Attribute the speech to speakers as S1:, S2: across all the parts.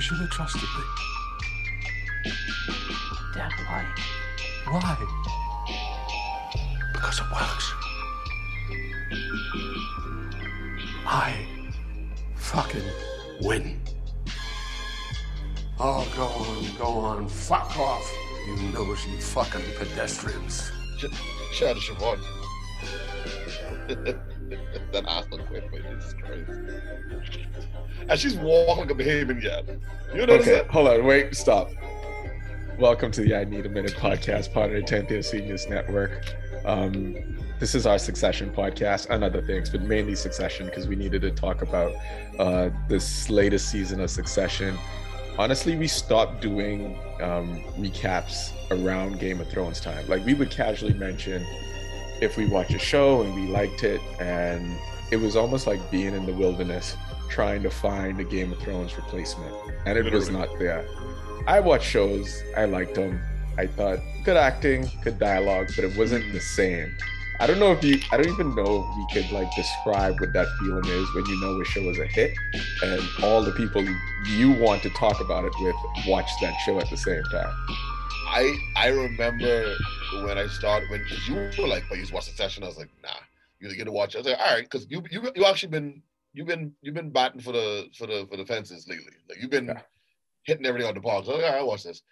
S1: You should have trusted me.
S2: Dad, why?
S1: Why? Because it works. I fucking win. Oh, go on, go on, fuck off, you nosy fucking pedestrians.
S3: Shout out to Siobhan. that look wait, wait, Jesus Christ. And she's walking like a behaving yet. You notice
S4: Okay,
S3: that?
S4: hold on, wait, stop. Welcome to the I Need a Minute podcast, part of the 10th Year Seniors Network. Um, this is our Succession podcast and other things, but mainly Succession because we needed to talk about uh, this latest season of Succession. Honestly, we stopped doing um, recaps around Game of Thrones time. Like we would casually mention if we watch a show and we liked it, and it was almost like being in the wilderness trying to find a Game of Thrones replacement, and it was not there. I watched shows, I liked them. I thought good acting, good dialogue, but it wasn't the same. I don't know if you, I don't even know if we could like describe what that feeling is when you know a show is a hit and all the people you want to talk about it with watch that show at the same time.
S3: I I remember when I started when you were like, but you used to watch Succession. I was like, nah, you're gonna watch. it. I was like, all right, because you you you actually been you've been you've been batting for the for the for the fences lately. Like you've been
S4: Yeah.
S3: hitting everything on the park. So I was like, all right, watch this.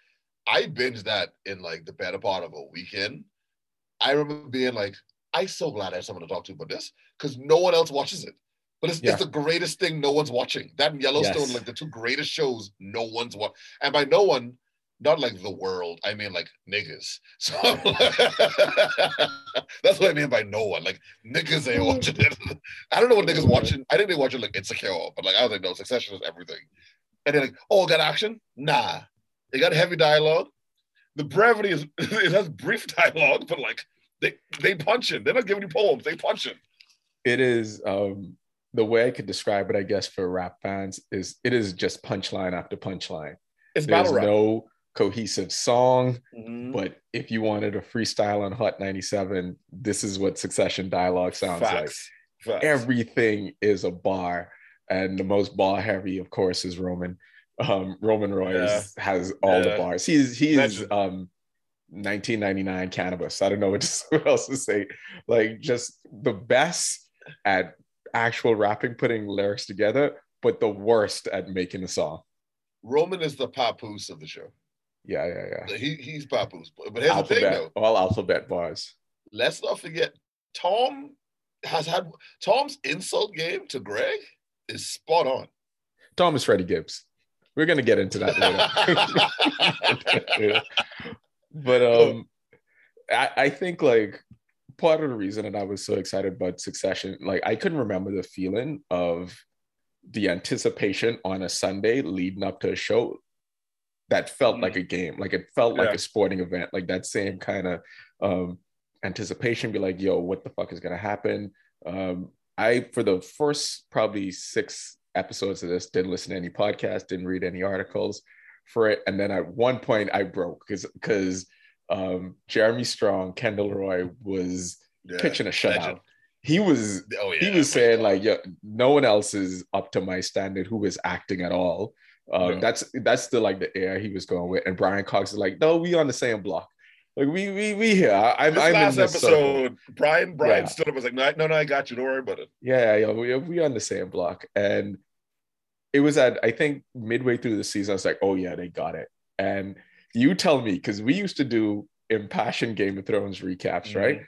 S3: I binged that in like the better part of a weekend. I remember being like, I'm so glad I have someone to talk to about this because no one else watches it. But it's,
S4: Yeah.
S3: it's the greatest thing no one's watching. That and Yellowstone,
S4: Yes.
S3: like the two greatest shows no one's watching. And by no one, not like the world, I mean like niggas. So that's what I mean by no one. Like niggas ain't watching it. I don't know what niggas watching. I think they watching like Insecure, but like I was like, no, Succession is everything. And they're like, oh, got action? Nah. It got heavy dialogue. The brevity is it has brief dialogue, but like they they punching. They're not giving you poems. They punching.
S4: It is um, the way I could describe it, I guess, for rap fans is it is just punchline after punchline.
S3: It's
S4: There's
S3: battle rap.
S4: no cohesive song,
S3: Mhm.
S4: but if you wanted a freestyle on Hot 97, this is what Succession dialogue sounds like.
S3: Facts. Facts.
S4: Everything is a bar, and the most bar heavy, of course, is Roman. Um, Roman Royce has all the bars. He's he's
S3: Legend.
S4: um 1999 Canibus. I don't know what, to, what else to say. Like just the best at actual rapping, putting lyrics together, but the worst at making a song.
S3: Roman is the Papoose of the show.
S4: Yeah, yeah, yeah.
S3: He he's Papoose. But but here's the thing though.
S4: all alphabet bars.
S3: Let's not forget Tom has had Tom's insult game to Greg is spot on.
S4: Thomas Freddie Gibbs. We're gonna get into that later. but um I, I think like part of the reason that I was so excited about Succession, like I couldn't remember the feeling of the anticipation on a Sunday leading up to a show that felt
S3: Mm.
S4: like a game, like it felt like a sporting event, like that same kind of um anticipation, be like, yo, what the fuck is gonna happen? Um, I for the first probably six episodes of this didn't listen to any podcast, didn't read any articles for it, and then at one point I broke because because um, Jeremy Strong, Kendall Roy was
S3: Yeah.
S4: pitching a shutout.
S3: legend.
S4: He was
S3: Oh yeah.
S4: he was saying like, yeah, no one else is up to my standard who is acting at all. Um,
S3: No.
S4: That's that's the like the air he was going with, and Brian Cox is like, no, we on the same block. Like we we we here. I- I'm
S3: this
S4: I'm in
S3: last
S4: this circle.
S3: episode, Brian Brian
S4: Yeah.
S3: stood up and was like, no, no, no, I got you. Don't worry about it.
S4: Yeah, yeah, we we on the same block, and it was at I think midway through the season. I was like, oh yeah, they got it. And you tell me because we used to do impassioned Game of Thrones recaps,
S3: Mm-hmm.
S4: right?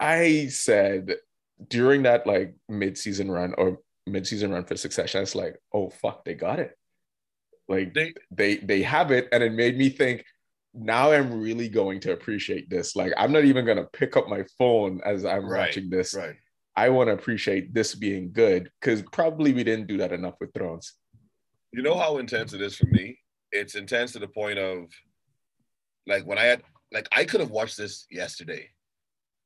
S4: I said during that like mid-season run or mid-season run for Succession, I was like, oh fuck, they got it. Like
S3: They
S4: they they have it, and it made me think. Now I'm really going to appreciate this. Like I'm not even gonna pick up my phone as I'm
S3: Right,
S4: watching this.
S3: right.
S4: I want to appreciate this being good because probably we didn't do that enough with Thrones.
S3: You know how intense it is for me? It's intense to the point of like when I had like I could have watched this yesterday,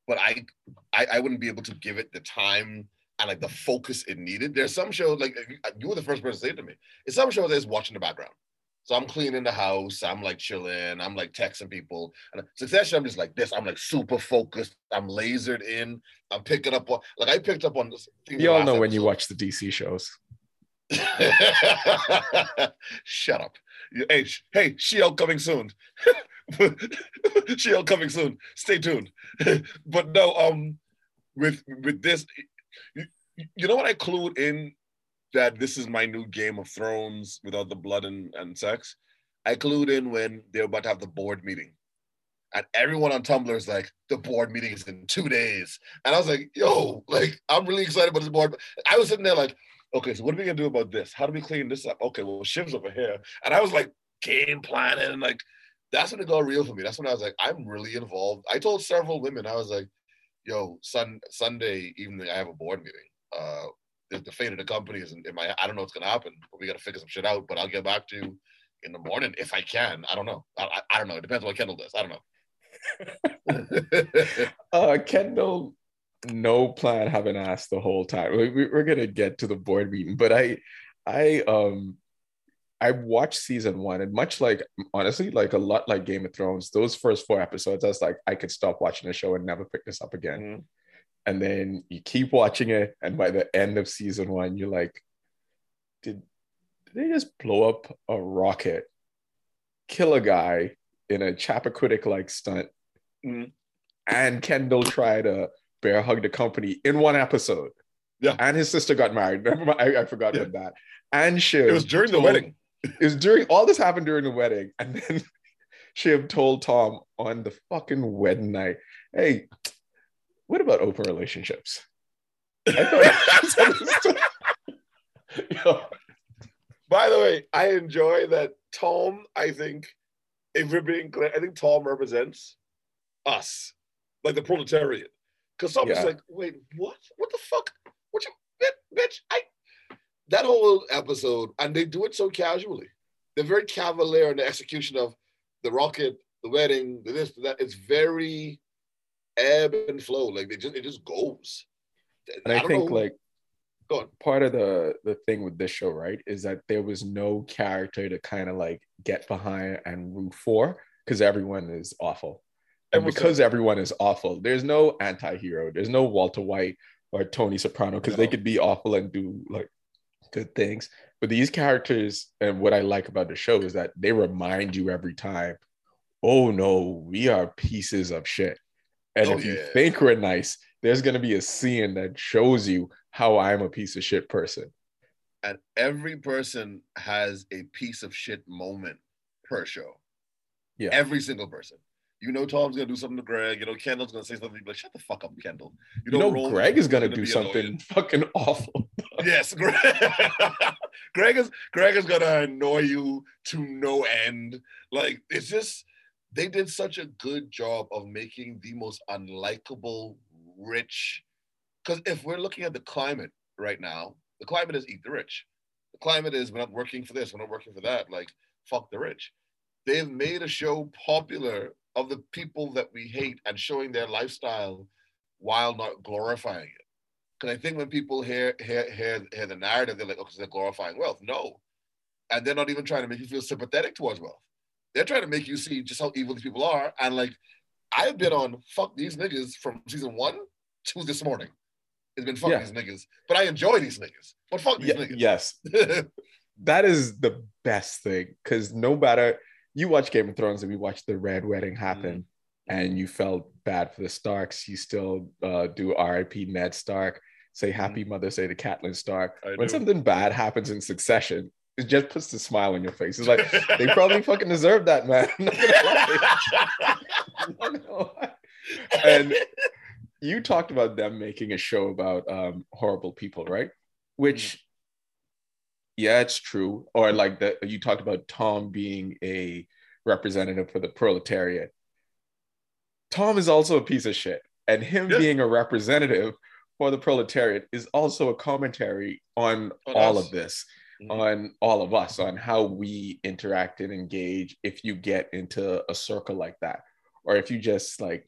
S3: but I, I I wouldn't be able to give it the time and like the focus it needed. There's some shows like you- you were the first person to say it to me. It's some shows that's watching the background. So I'm cleaning the house, I'm like chilling, I'm like texting people. And succession, I'm just like this. I'm like super focused. I'm lasered in. I'm picking up on like I picked up on this. thing
S4: You all know when you watch the DC shows.
S3: Shut up. Hey, hey, Shield coming soon. Shield coming soon. Stay tuned. but no, um, with with this, you, you know what I clued in that this is my new Game of Thrones without the blood and, and sex. I clued in when they were about to have the board meeting. And everyone on Tumblr is like, the board meeting is in two days. And I was like, yo, like, I'm really excited about this board. I was sitting there like, okay, so what are we gonna do about this? How do we clean this up? Okay, well, Shiv's over here. And I was like game planning and like that's when it got real for me. That's when I was like, I'm really involved. I told several women, I was like, yo, sun Sunday evening, I have a board meeting. Uh the, the fate of the company is in, in my I don't know what's gonna happen, but we gotta figure some shit out. But I'll get back to you in the morning if I can. I don't know. I, I, I don't know. It depends on what Kendall does. I don't know.
S4: uh Kendall no plan having asked the whole time. We, we, we're gonna get to the board meeting, but I I um I watched season one, and much like honestly, like a lot like Game of Thrones, those first four episodes, I was like, I could stop watching the show and never pick this up again.
S3: Mhm.
S4: And then you keep watching it, and by the end of season one, you're like, did, did they just blow up a rocket, kill a guy in a Chappaquiddick like stunt,
S3: Mhm.
S4: and Kendall try to bear hug the company in one episode?
S3: Yeah.
S4: And his sister got married. I, I forgot
S3: Yeah.
S4: about that. And Shiv.
S3: it was during the wedding.
S4: It was during all this happened during the wedding, and then Shiv told Tom on the fucking wedding night, "Hey, what about open relationships?" I thought Yo,
S3: By the way, I enjoy that Tom, I think, if we're being clear, I think Tom represents us, like the proletariat. Because Tom's
S4: Yeah.
S3: like, wait, what? What the fuck? What you, bitch? I, that whole episode, and they do it so casually. They're very cavalier in the execution of the rocket, the wedding, the this, the that. It's very ebb and flow. Like, they just, it just goes.
S4: and I,
S3: don't
S4: think
S3: know
S4: like part of the the thing with this show, right, is that there was no character to kind of like get behind and root for because everyone is awful. And because everyone is awful, there's no anti-hero. There's no Walter White or Tony Soprano because they could be awful and do like good things. But these characters, and what I like about the show is that they remind you every time, oh no, we are pieces of shit. And
S3: Oh,
S4: if you think we're nice, there's gonna be a scene that shows you how I'm a piece of shit person.
S3: and every person has a piece of shit moment per show.
S4: Yeah.
S3: Every single person. You know, Tom's gonna do something to Greg. You know, Kendall's gonna say something. You're like, shut the fuck up, Kendall.
S4: You know,
S3: Roman
S4: Greg is gonna
S3: gonna
S4: do something
S3: annoying.
S4: fucking awful.
S3: Yes, Greg. Is Greg is gonna annoy you to no end. Like it's just they did such a good job of making the most unlikable, rich. Because if we're looking at the climate right now, the climate is eat the rich. The climate is we're not working for this, we're not working for that. Like fuck the rich. They've made a show popular of the people that we hate and showing their lifestyle while not glorifying it. Because I think when people hear hear hear, hear the narrative, they're like, "Oh, they're glorifying wealth." No, and they're not even trying to make you feel sympathetic towards wealth. They're trying to make you see just how evil these people are. And like, I've been on fuck these niggas from season one to this morning. It's been fuck
S4: Yeah.
S3: these niggas, but I enjoy these niggas. But fuck these niggas.
S4: yes, that is the best thing because no matter you watch Game of Thrones and we watched the Red Wedding happen, and you felt bad for the Starks, you still uh, do R.I.P. Ned Stark, say Happy Mother's Day to Catelyn Stark.
S3: I
S4: when
S3: do.
S4: something bad happens in succession, it just puts the smile on your face. It's like they probably fucking deserve that, man. I'm not gonna lie. I'm not gonna lie. And you talked about them making a show about um, horrible people, right? Which, yeah, it's true. Or like that you talked about Tom being a representative for the proletariat. Tom is also a piece of shit, and him
S3: Yeah.
S4: being a representative for the proletariat is also a commentary on, all
S3: us.
S4: of this,
S3: Mhm.
S4: on all of us, on how we interact and engage if you get into a circle like that, or if you just like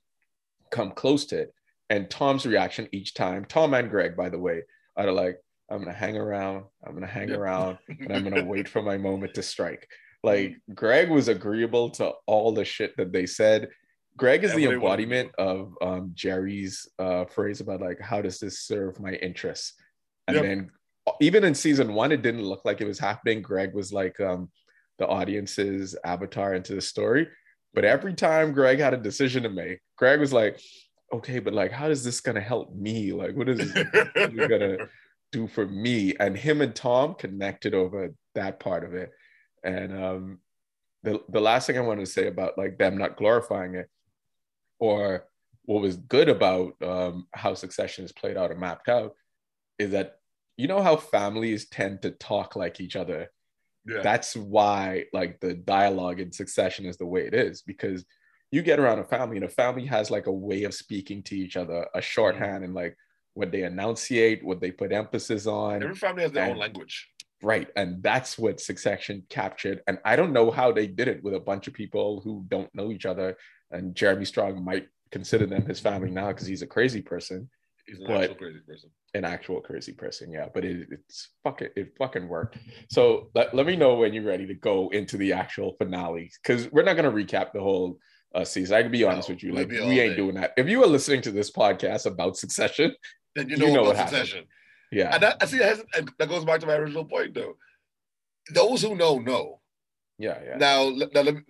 S4: come close to it. And Tom's reaction each time, Tom and Greg, by the way, are like, I'm gonna hang around, I'm gonna hang
S3: Yeah.
S4: around, and I'm gonna wait for my moment to strike. Like Greg was agreeable to all the shit that they said. Greg is the
S3: Everybody wanted to do
S4: embodiment of um, Gerri's uh, phrase about like, how does this serve my interests? And
S3: Yep.
S4: then even in season one, it didn't look like it was happening. Greg was like um, the audience's avatar into the story. But every time Greg had a decision to make, Greg was like, okay, but like, how is this gonna help me? Like, what is it gonna do for me? And him and Tom connected over that part of it. And um, the the last thing I want to say about like them not glorifying it, or what was good about um, how Succession is played out and mapped out, is that you know how families tend to talk like each other.
S3: Yeah.
S4: That's why like the dialogue in Succession is the way it is because you get around a family and a family has like a way of speaking to each other, a shorthand and like what they enunciate, what they put emphasis on.
S3: Every family has their
S4: And-
S3: own language.
S4: Right. And that's what Succession captured. And I don't know how they did it with a bunch of people who don't know each other. And Jeremy Strong might consider them his family now because he's a crazy person,
S3: He's an actual crazy person.
S4: an actual crazy person. Yeah. But it, it's fucking, it fucking worked. So let, let me know when you're ready to go into the actual finale because we're not going to recap the whole uh, season. I can be honest
S3: No,
S4: with you. Like, we ain't
S3: day.
S4: doing that. If you are listening to this podcast about Succession,
S3: Then you
S4: You
S3: know,
S4: know
S3: about
S4: what happened. yeah.
S3: And that, I see that, has, and that goes back to my original point, though. Those who know know.
S4: yeah. Yeah.
S3: Now, now let me,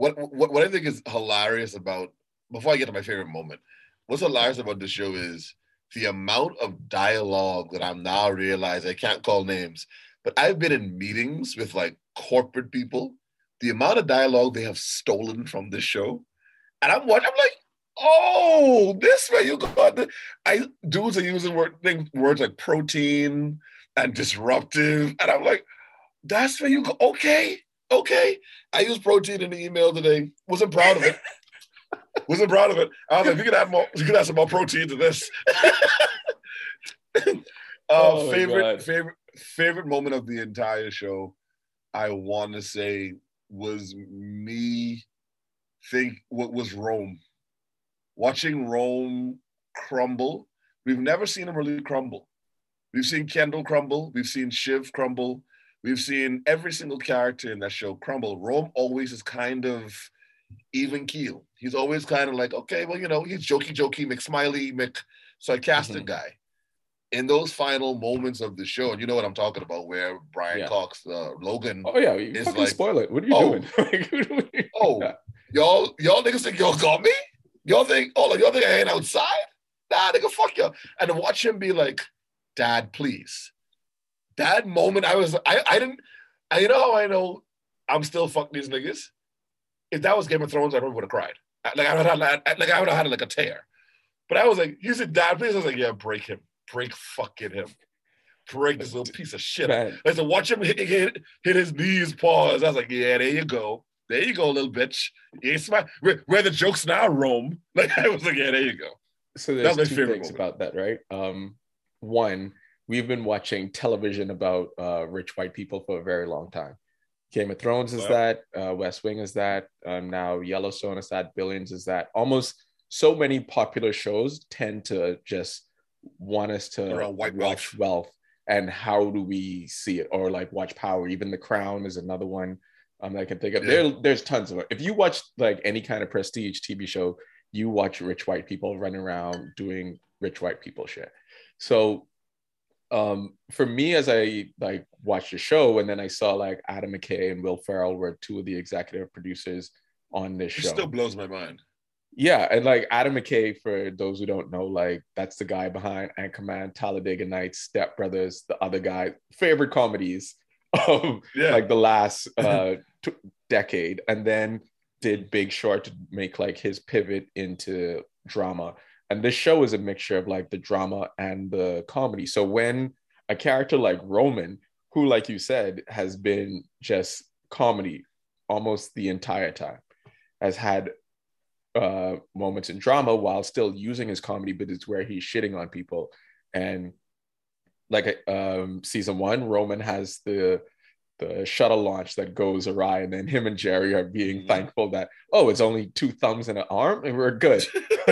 S3: what, what what I think is hilarious about before I get to my favorite moment, what's hilarious about this show is the amount of dialogue that I'm now realizing I can't call names, but I've been in meetings with like corporate people. The amount of dialogue they have stolen from this show, and I'm watching. I'm like, oh, this way you got the. I dudes are using word things, words like protein and disruptive, and I'm like, that's where you go. Okay, okay. I used protein in the email today. Wasn't proud of it. Wasn't proud of it. I was like, we could add more. We could add some more protein to this. uh,
S4: Oh
S3: favorite,
S4: God.
S3: favorite, favorite moment of the entire show. I want to say was me. Think what was Rome. Watching Rome crumble. We've never seen him really crumble. We've seen Kendall crumble. We've seen Shiv crumble. We've seen every single character in that show crumble. Rome always is kind of even keel. He's always kind of like, okay, well, you know, he's jokey, jokey, McSmiley, Mc sarcastic
S4: Mhm.
S3: guy. In those final moments of the show, and you know what I'm talking about, where Brian
S4: Yeah.
S3: Cox, uh, Logan,
S4: Oh yeah, you fucking
S3: like,
S4: spoil it. What are you
S3: oh,
S4: doing? Like, what do we-
S3: Oh,
S4: Yeah.
S3: y'all, y'all niggas think y'all got me? Y'all think, oh, like, y'all think I ain't outside? Nah, nigga, fuck y'all. And to watch him be like, Dad, please. That moment, I was, I, I didn't, I, you know how I know I'm still fuck these niggas? If that was Game of Thrones, I probably would have cried. Like I would have, like, like I would have had like a tear. But I was like, he said, Dad, please. I was like, yeah, break him, break fucking him, break this little piece of shit.
S4: Man,
S3: I said, watch him hit, hit, hit his knees, pause. I was like, yeah, there you go. There you go, little bitch. You ain't smart. Where, where the jokes now, Rome? Like, I was like, yeah, there you go.
S4: so there's
S3: my
S4: two things
S3: moment.
S4: about that, right? Um, one, we've been watching television about uh, rich white people for a very long time. Game of Thrones is
S3: Wow.
S4: that. Uh, West Wing is that. Um, now Yellowstone is that. Billions is that. Almost so many popular shows tend to just want us to watch wealth and how do we see it or like watch power even the crown is another one um, i can think of
S3: Yeah.
S4: there, there's tons of it if you watch like any kind of prestige tv show you watch rich white people running around doing rich white people shit so um for me as i like watched the show and then i saw like adam mckay and will ferrell were two of the executive producers on this show.
S3: It
S4: show
S3: still blows my mind.
S4: yeah, and like Adam McKay, for those who don't know, like that's the guy behind Anchorman, Talladega Nights, Step Brothers, the other guy, favorite comedies of
S3: Yeah.
S4: like the last uh t- decade, and then did Big Short to make like his pivot into drama. And this show is a mixture of like the drama and the comedy. So when a character like Roman, who, like you said, has been just comedy almost the entire time, has had uh, moments in drama while still using his comedy, but it's where he's shitting on people. And like um, season one, Roman has the the shuttle launch that goes awry, and then him and Gerri are being
S3: Mhm.
S4: thankful that oh, it's only two thumbs and an arm, and we're good.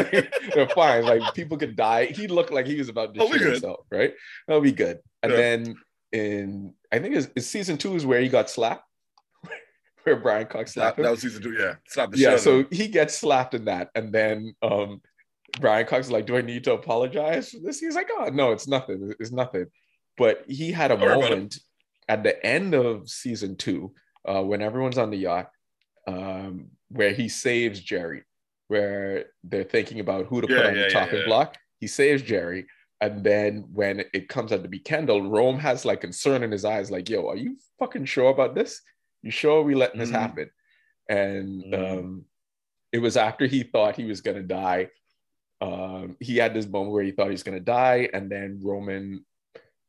S4: They're fine. Like people could die. He looked like he was about to
S3: Oh,
S4: shoot himself, right? That'll be good. And
S3: Yeah.
S4: then in I think it's, it's season two is where he got slapped, where Brian Cox
S3: That,
S4: slapped him
S3: that was season two. Yeah. Stop the
S4: yeah, so he gets slapped in that, and then um Brian Cox is like, "Do I need to apologize for this?" He's like, "Oh no, it's nothing. It's nothing." But he had a
S3: Don't worry about it.
S4: moment at the end of season two, uh, when everyone's on the yacht, um, where he saves Gerri, where they're thinking about who to put on
S3: yeah,
S4: the
S3: yeah,
S4: chopping
S3: yeah.
S4: block. He saves Gerri. And then when it comes out to be Kendall, Rome has like concern in his eyes, like, yo, are you fucking sure about this? You sure we letting this
S3: Mhm.
S4: happen? And
S3: Mhm.
S4: um, it was after he thought he was gonna die. Um, he had this moment where he thought he was gonna die, and then Roman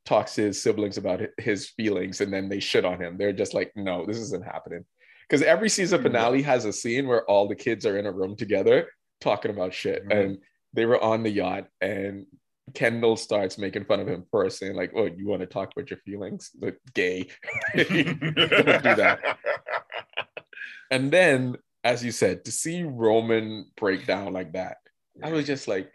S4: talks to his siblings about his feelings, and then they shit on him. They're just like, no, this isn't happening. Because every season
S3: Mhm.
S4: finale has a scene where all the kids are in a room together talking about shit.
S3: Mhm.
S4: And they were on the yacht, and Kendall starts making fun of him first, saying, like, oh, you want to talk about your feelings? Like, gay. Don't do that. And then, as you said, to see Roman break down like that, I was just like,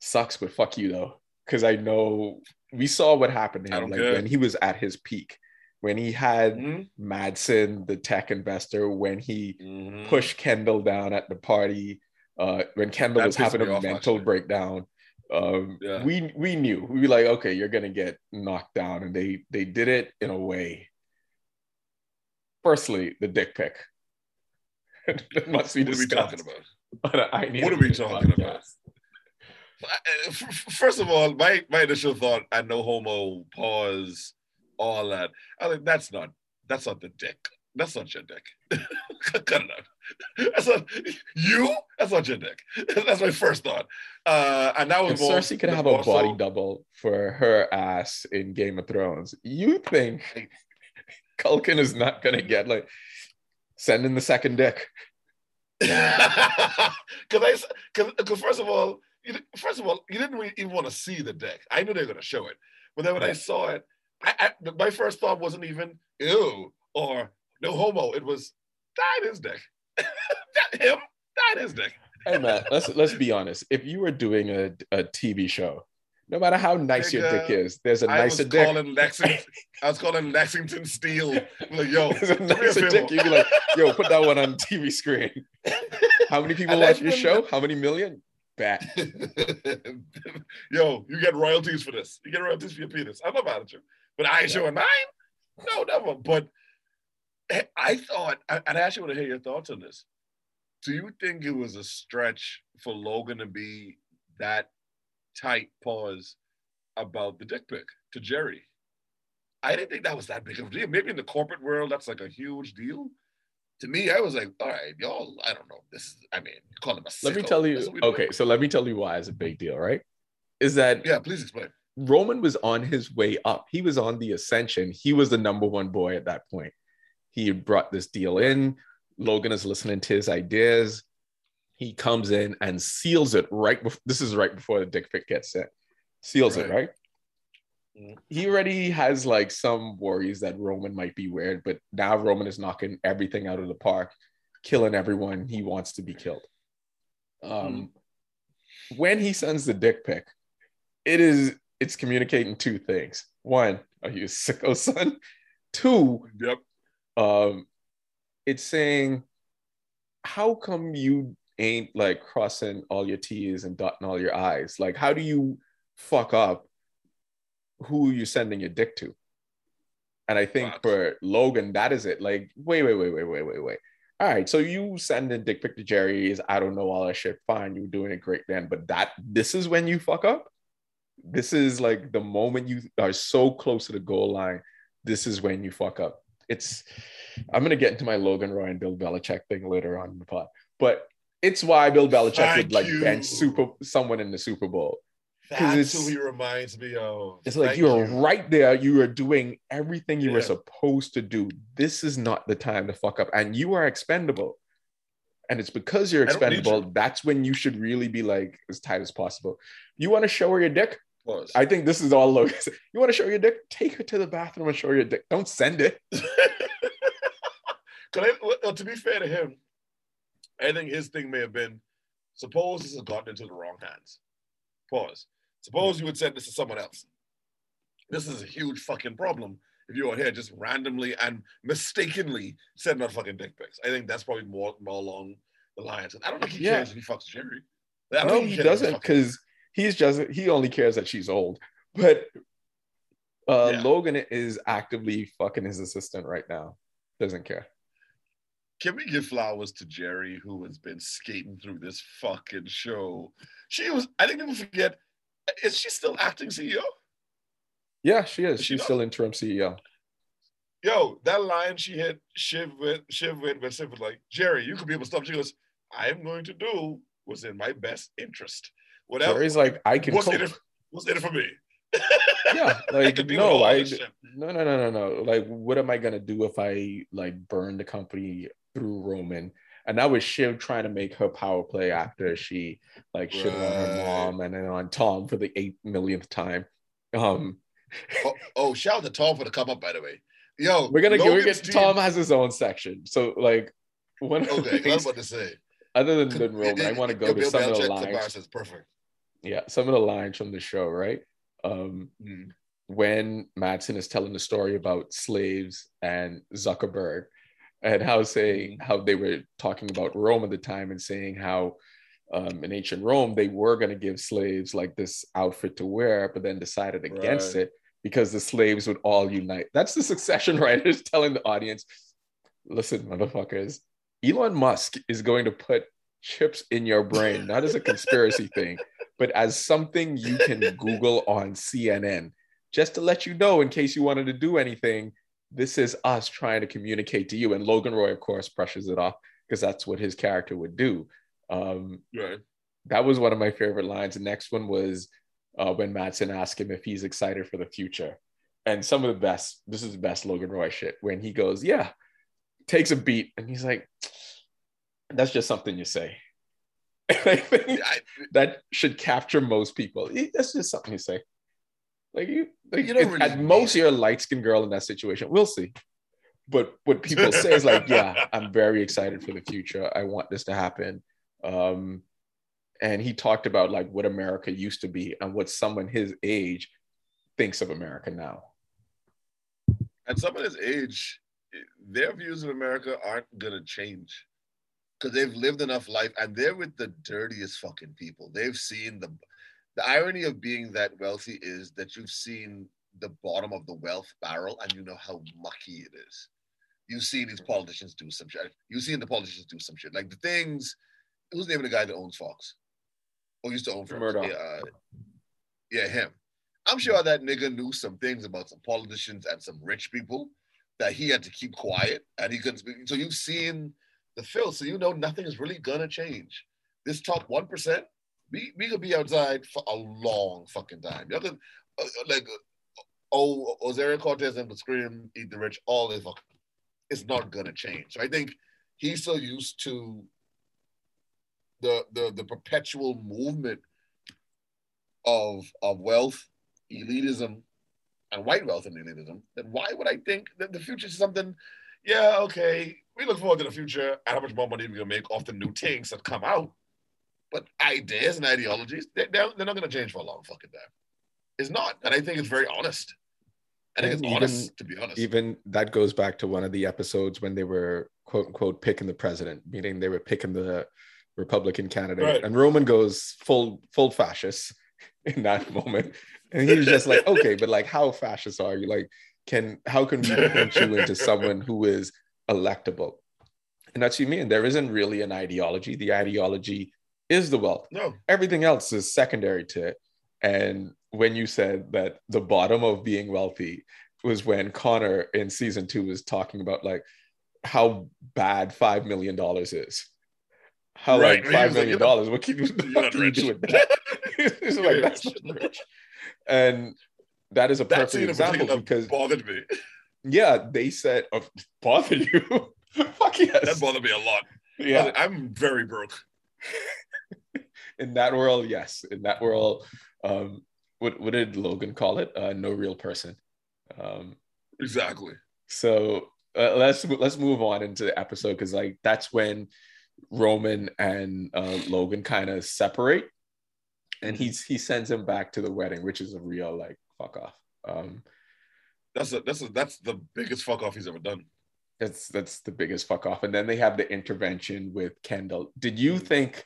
S4: sucks, but fuck you though. Because I know we saw what happened to him like
S3: care.
S4: when he was at his peak, when he had
S3: Mhm.
S4: Matsson, the tech investor, when he
S3: Mhm.
S4: pushed Kendall down at the party, uh, when Kendall
S3: That
S4: was having a mental breakdown. Um,
S3: Yeah.
S4: we we knew we were like, okay, you're gonna get knocked down, and they they did it in a way. Firstly, the dick pic. that must be
S3: What are we talking about?
S4: I need
S3: What are we talking about?
S4: podcast.
S3: F- First of all, my, my initial thought, I no homo, pause, all that. I like, that's not that's not the dick. That's not your dick. Cut it out. That's not you. That's not your dick. That's my first thought. Uh, and that was
S4: If
S3: more-
S4: Cersei could have a
S3: more
S4: body double for her ass in Game of Thrones, you think Culkin is not gonna get like send in the second dick?
S3: Because I, because first of all, you, first of all, you didn't even want to see the dick. I knew they were going to show it, but then when I saw it, I, I, my first thought wasn't even ew or no homo. It was that is dick. that him. That is dick.
S4: Hey man, let's let's be honest. If you were doing a, a TV show, no matter how nice your dick is, there's a
S3: I was
S4: nicer dick.
S3: calling Lexington. I was calling Lexington Steele. Like, yo,
S4: There's a
S3: do me a
S4: nicer dick. You'd be like, yo, put that one on TV screen. How many people watch your show? How many million?
S3: Yo, you get royalties for this. You get royalties for your penis. I'm not mad at you. But I ain't
S4: Yeah.
S3: showing mine. No, never. But I- thought, and I actually want to hear your thoughts on this. Do you think it was a stretch for Logan to be that tight pause about the dick pic to Gerri? I didn't think that was that big of a deal. Maybe in the corporate world, that's like a huge deal. To me, I was like, all right, y'all, I don't know. This is, I mean, call him a
S4: Let me tell you. Okay, so let me tell you why it's a big deal, right? Is that
S3: Yeah, please explain.
S4: Roman was on his way up. He was on the ascension. He was the number one boy at that point. He brought this deal in. Logan is listening to his ideas. He comes in and seals it right before this is right before the dick pic gets sent. Seals it,
S3: Right.
S4: He already has like some worries that Roman might be weird, but now Roman is knocking everything out of the park, killing everyone he wants to be killed. Um, when he sends the dick pic, it is it's communicating two things. One, are you a sicko son? Two,
S3: Yep.
S4: um, it's saying, how come you ain't like crossing all your T's and dotting all your I's? Like, how do you fuck up who you're sending your dick to? And I think
S3: Facts.
S4: for Logan, that is it. Like, wait, wait, wait, wait, wait, wait, wait. All right, so you send a dick pic to Gerri is I don't know all that shit. Fine, you're doing it great then. But that this is when you fuck up. This is like the moment you are so close to the goal line. This is when you fuck up. It's I'm gonna get into my Logan Roy and Bill Belichick thing later on in the pod, but it's why Bill Belichick
S3: Thank
S4: would like
S3: you.
S4: bench super someone in the Super Bowl. 'Cause
S3: That's
S4: it's-
S3: who he reminds me of.
S4: It's like you are
S3: you.
S4: right there. You are doing everything you were supposed to do. This is not the time to fuck up, and you are expendable. And it's because you're expendable. That's when you should really be like as tight as possible. You want to show her your dick?
S3: Pause.
S4: I think this is all Logan. You want to show your dick? Take her to the bathroom and show her your dick. Don't send it.
S3: I- well, to be fair to him, I think his thing may have been suppose this has gotten into the wrong hands. Pause. Suppose you would send this to someone else. This is a huge fucking problem if you are here just randomly and mistakenly sending out fucking dick pics. I think that's probably more, more along the lines. And I don't think he
S4: Yeah.
S3: cares if he fucks Gerri. I
S4: No, he
S3: cares
S4: doesn't because he's just he only cares that she's old. But Uh,
S3: Yeah.
S4: Logan is actively fucking his assistant right now. Doesn't care.
S3: Can we give flowers to Gerri, who has been skating through this fucking show? She was, I think people forget, is she still acting CEO?
S4: Yeah, she is. She's still interim CEO.
S3: Yo, that line she hit Shiv with, Shiv with, when Shiv was like, Gerri, you could be able to stop. She goes, I am going to do what's in my best interest. Whatever.
S4: Gerri's like, I can
S3: what's
S4: cope.
S3: in it, what's in it for me?
S4: yeah, like
S3: with
S4: no, I no no no no no. Like, what am I gonna do if I like burn the company through Roman? And that was Shiv trying to make her power play after she like shit on her mom and then on Tom for the eight millionth time. Um,
S3: Oh, oh, shout out to Tom for the come up, by the way. Yo,
S4: we're gonna get,
S3: Logan's
S4: gonna,
S3: team-
S4: Tom has his own section. So like one of the
S3: Okay, I was about to say.
S4: other than, than Roman, I want to go to some of the lines.
S3: is perfect.
S4: Yeah, some of the lines from the show, right? Um,
S3: Mm.
S4: when Matsson is telling the story about slaves and Zuckerberg and how saying how they were talking about Rome at the time and saying how um, in ancient Rome they were going to give slaves like this outfit to wear, but then decided against
S3: Right.
S4: it because the slaves would all unite. That's the succession writers telling the audience, listen, motherfuckers, Elon Musk is going to put chips in your brain, not as a conspiracy thing, but as something you can Google on CNN just to let you know in case you wanted to do anything. This is us trying to communicate to you. And Logan Roy, of course, brushes it off because that's what his character would do. Um,
S3: Right.
S4: that was one of my favorite lines. The next one was uh, when Matsson asked him if he's excited for the future. And some of the best, this is the best Logan Roy shit, when he goes, Yeah, takes a beat. And he's like, That's just something you say. I think that should capture most people. That's just something you say. Like you, like
S3: You don't
S4: it-
S3: really
S4: at most, you're a light skinned girl in that situation. We'll see. But what people say is like, yeah, I'm very excited for the future. I want this to happen. Um, and he talked about like what America used to be and what someone his age thinks of America now.
S3: at someone his age, their views of America aren't gonna change because they've lived enough life and they're with the dirtiest fucking people. They've seen the the irony of being that wealthy is that you've seen the bottom of the wealth barrel and you know how mucky it is. You've seen these politicians do some shit. You've seen the politicians do some shit. Like the things, who's the name of the guy that owns Fox? Or used to own Fox?
S4: Murdoch.
S3: Yeah, uh, yeah, him. I'm sure that nigga knew some things about some politicians and some rich people that he had to keep quiet and he couldn't speak. So you've seen the filth, so you know nothing is really gonna change. This top one percent, we we could be outside for a long fucking time. Y'all could uh, like uh, oh Ocasio-Cortez and the scream eat the rich all this fucking. It's not gonna change. So I think he's so used to the the the perpetual movement of of wealth, elitism, and white wealth and elitism, then why would I think that the future is something? Yeah, okay, we look forward to the future and how much more money we're gonna make off the new things that come out. But ideas and ideologies, they're, they're they're not gonna change for a long fucking time. It's not, and I think it's very honest. I think
S4: And
S3: it's
S4: even-
S3: honest, to be honest.
S4: Even that goes back to one of the episodes when they were quote unquote picking the president, meaning they were picking the Republican candidate.
S3: Right.
S4: And Roman goes full full fascist in that moment. And he was just like, okay, but like how fascist are you? Like, can how can we paint you into someone who is electable? And that's what you mean. There isn't really an ideology. The ideology is the wealth.
S3: no,
S4: everything else is secondary to it. And when you said that the bottom of being wealthy was when Connor in season two was talking about like how bad five million dollars is. How
S3: Right.
S4: like five million
S3: was like,
S4: million
S3: "You're
S4: dollars? What can you, what
S3: not
S4: can you do
S3: rich."
S4: with that? it's
S3: You're
S4: like that's
S3: rich.
S4: not rich. And that is a perfect example because
S3: bothered me.
S4: yeah, they said oh, bother you. Fuck yes.
S3: That bothered me a lot.
S4: yeah.
S3: I'm very broke.
S4: In that world, yes. In that world, um, what what did Logan call it? Uh, no real person. Um,
S3: Exactly.
S4: so uh, let's let's move on into the episode because like that's when Roman and uh, Logan kind of separate, and he's he sends him back to the wedding, which is a real like fuck off. Um,
S3: That's a, that's a, that's the biggest fuck off he's ever done.
S4: that's that's the biggest fuck off. And then they have the intervention with Kendall. Did you think?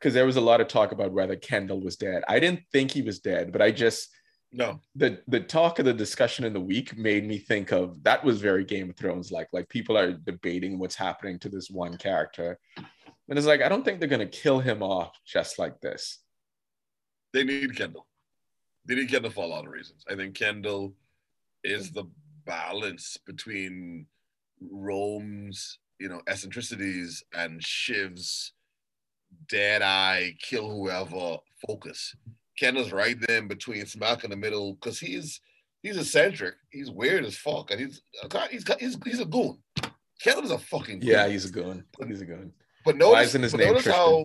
S4: Because there was a lot of talk about whether Kendall was dead. I didn't think he was dead, but I just
S3: No.
S4: the the talk of the discussion in the week made me think of that was very Game of Thrones like like people are debating what's happening to this one character and it's like I don't think they're gonna kill him off just like this
S3: They need Kendall. They need Kendall for a lot of reasons. I think Kendall is the balance between Rome's, you know, eccentricities and Shiv's dead eye, kill whoever focus. Kendall's right there in between, smack in the middle, because he's he's eccentric. He's weird as fuck, and he's he's he's, he's a goon. Kendall is a fucking goon.
S4: yeah he's a goon he's a goon
S3: But notice,
S4: Why isn't his
S3: but
S4: name
S3: notice how.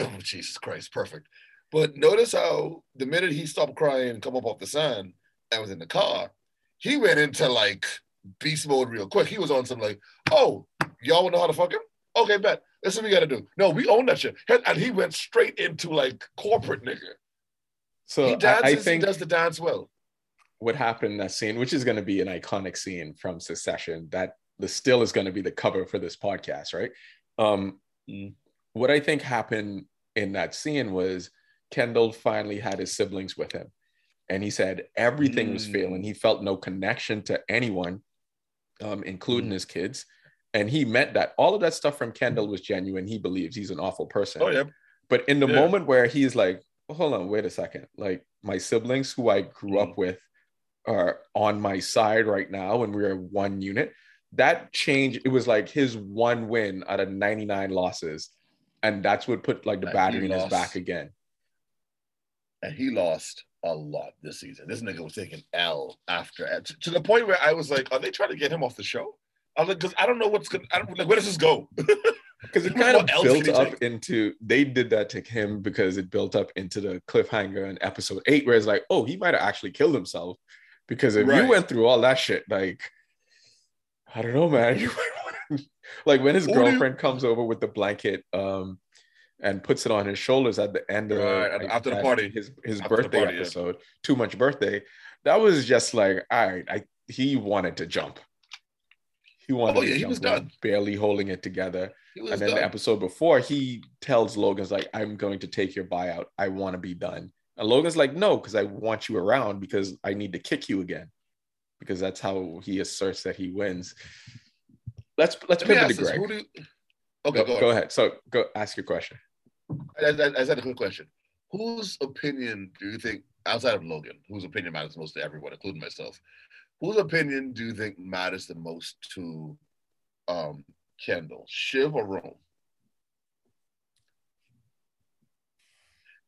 S3: Oh Jesus Christ! Perfect. But notice how the minute he stopped crying and come up off the sand and was in the car, he went into like beast mode real quick. He was on some like, oh, y'all wanna know how to fuck him? Okay, bet. That's what we gotta do. No, we own that shit. And he went straight into like corporate nigga.
S4: so
S3: he dances.
S4: I think
S3: he does the dance well.
S4: what happened in that scene which is going to be an iconic scene from Succession that the still is going to be the cover for this podcast right um
S3: Mm.
S4: what I think happened in that scene was Kendall finally had his siblings with him. And he said everything was
S3: Mm.
S4: failing. He felt no connection to anyone, um, including
S3: Mm.
S4: his kids. And he meant that all of that stuff from Kendall was genuine. He believes he's an awful person.
S3: Oh yeah.
S4: But in the
S3: Yeah.
S4: moment where he's like, well, hold on, wait a second. Like my siblings who I grew
S3: Mm.
S4: up with are on my side right now and we're one unit. That change, it was like his one win out of 99 losses. And that's what put like the
S3: That
S4: battery in his back again.
S3: and he lost a lot this season. This nigga was taking L after to, to the point where I was like, are they trying to get him off the show? I was like, because I don't know what's gonna. I don't like. Where does this go?
S4: Because it kind of built up
S3: take?
S4: into they did that to him because it built up into the cliffhanger in episode eight, where it's like, oh, he might have actually killed himself. Because if
S3: Right.
S4: you went through all that shit, like, I don't know, man. Like when his
S3: Who do you-
S4: girlfriend comes over with the blanket um and puts it on his shoulders at the end of
S3: Right,
S4: like,
S3: after the party.
S4: his his
S3: After
S4: birthday
S3: party, yeah.
S4: episode, too much birthday. That was just like, all right, I he wanted to jump. He wanted
S3: Oh,
S4: to
S3: yeah, he was done.
S4: barely holding it together. And then the episode before, he tells Logan's like, I'm going to take your buyout. I want to be done. And Logan's like, no, because I want you around because I need to kick you again. Because that's how he asserts that he wins. Let's let's
S3: Let
S4: pivot to
S3: this,
S4: Greg.
S3: do you- Okay,
S4: go,
S3: go,
S4: go
S3: ahead.
S4: ahead. So go ask your question.
S3: I, I, I said a quick question. Whose opinion do you think, outside of Logan, whose opinion matters most to everyone, including myself, whose opinion do you think matters the most to um, Kendall, Shiv or Rome?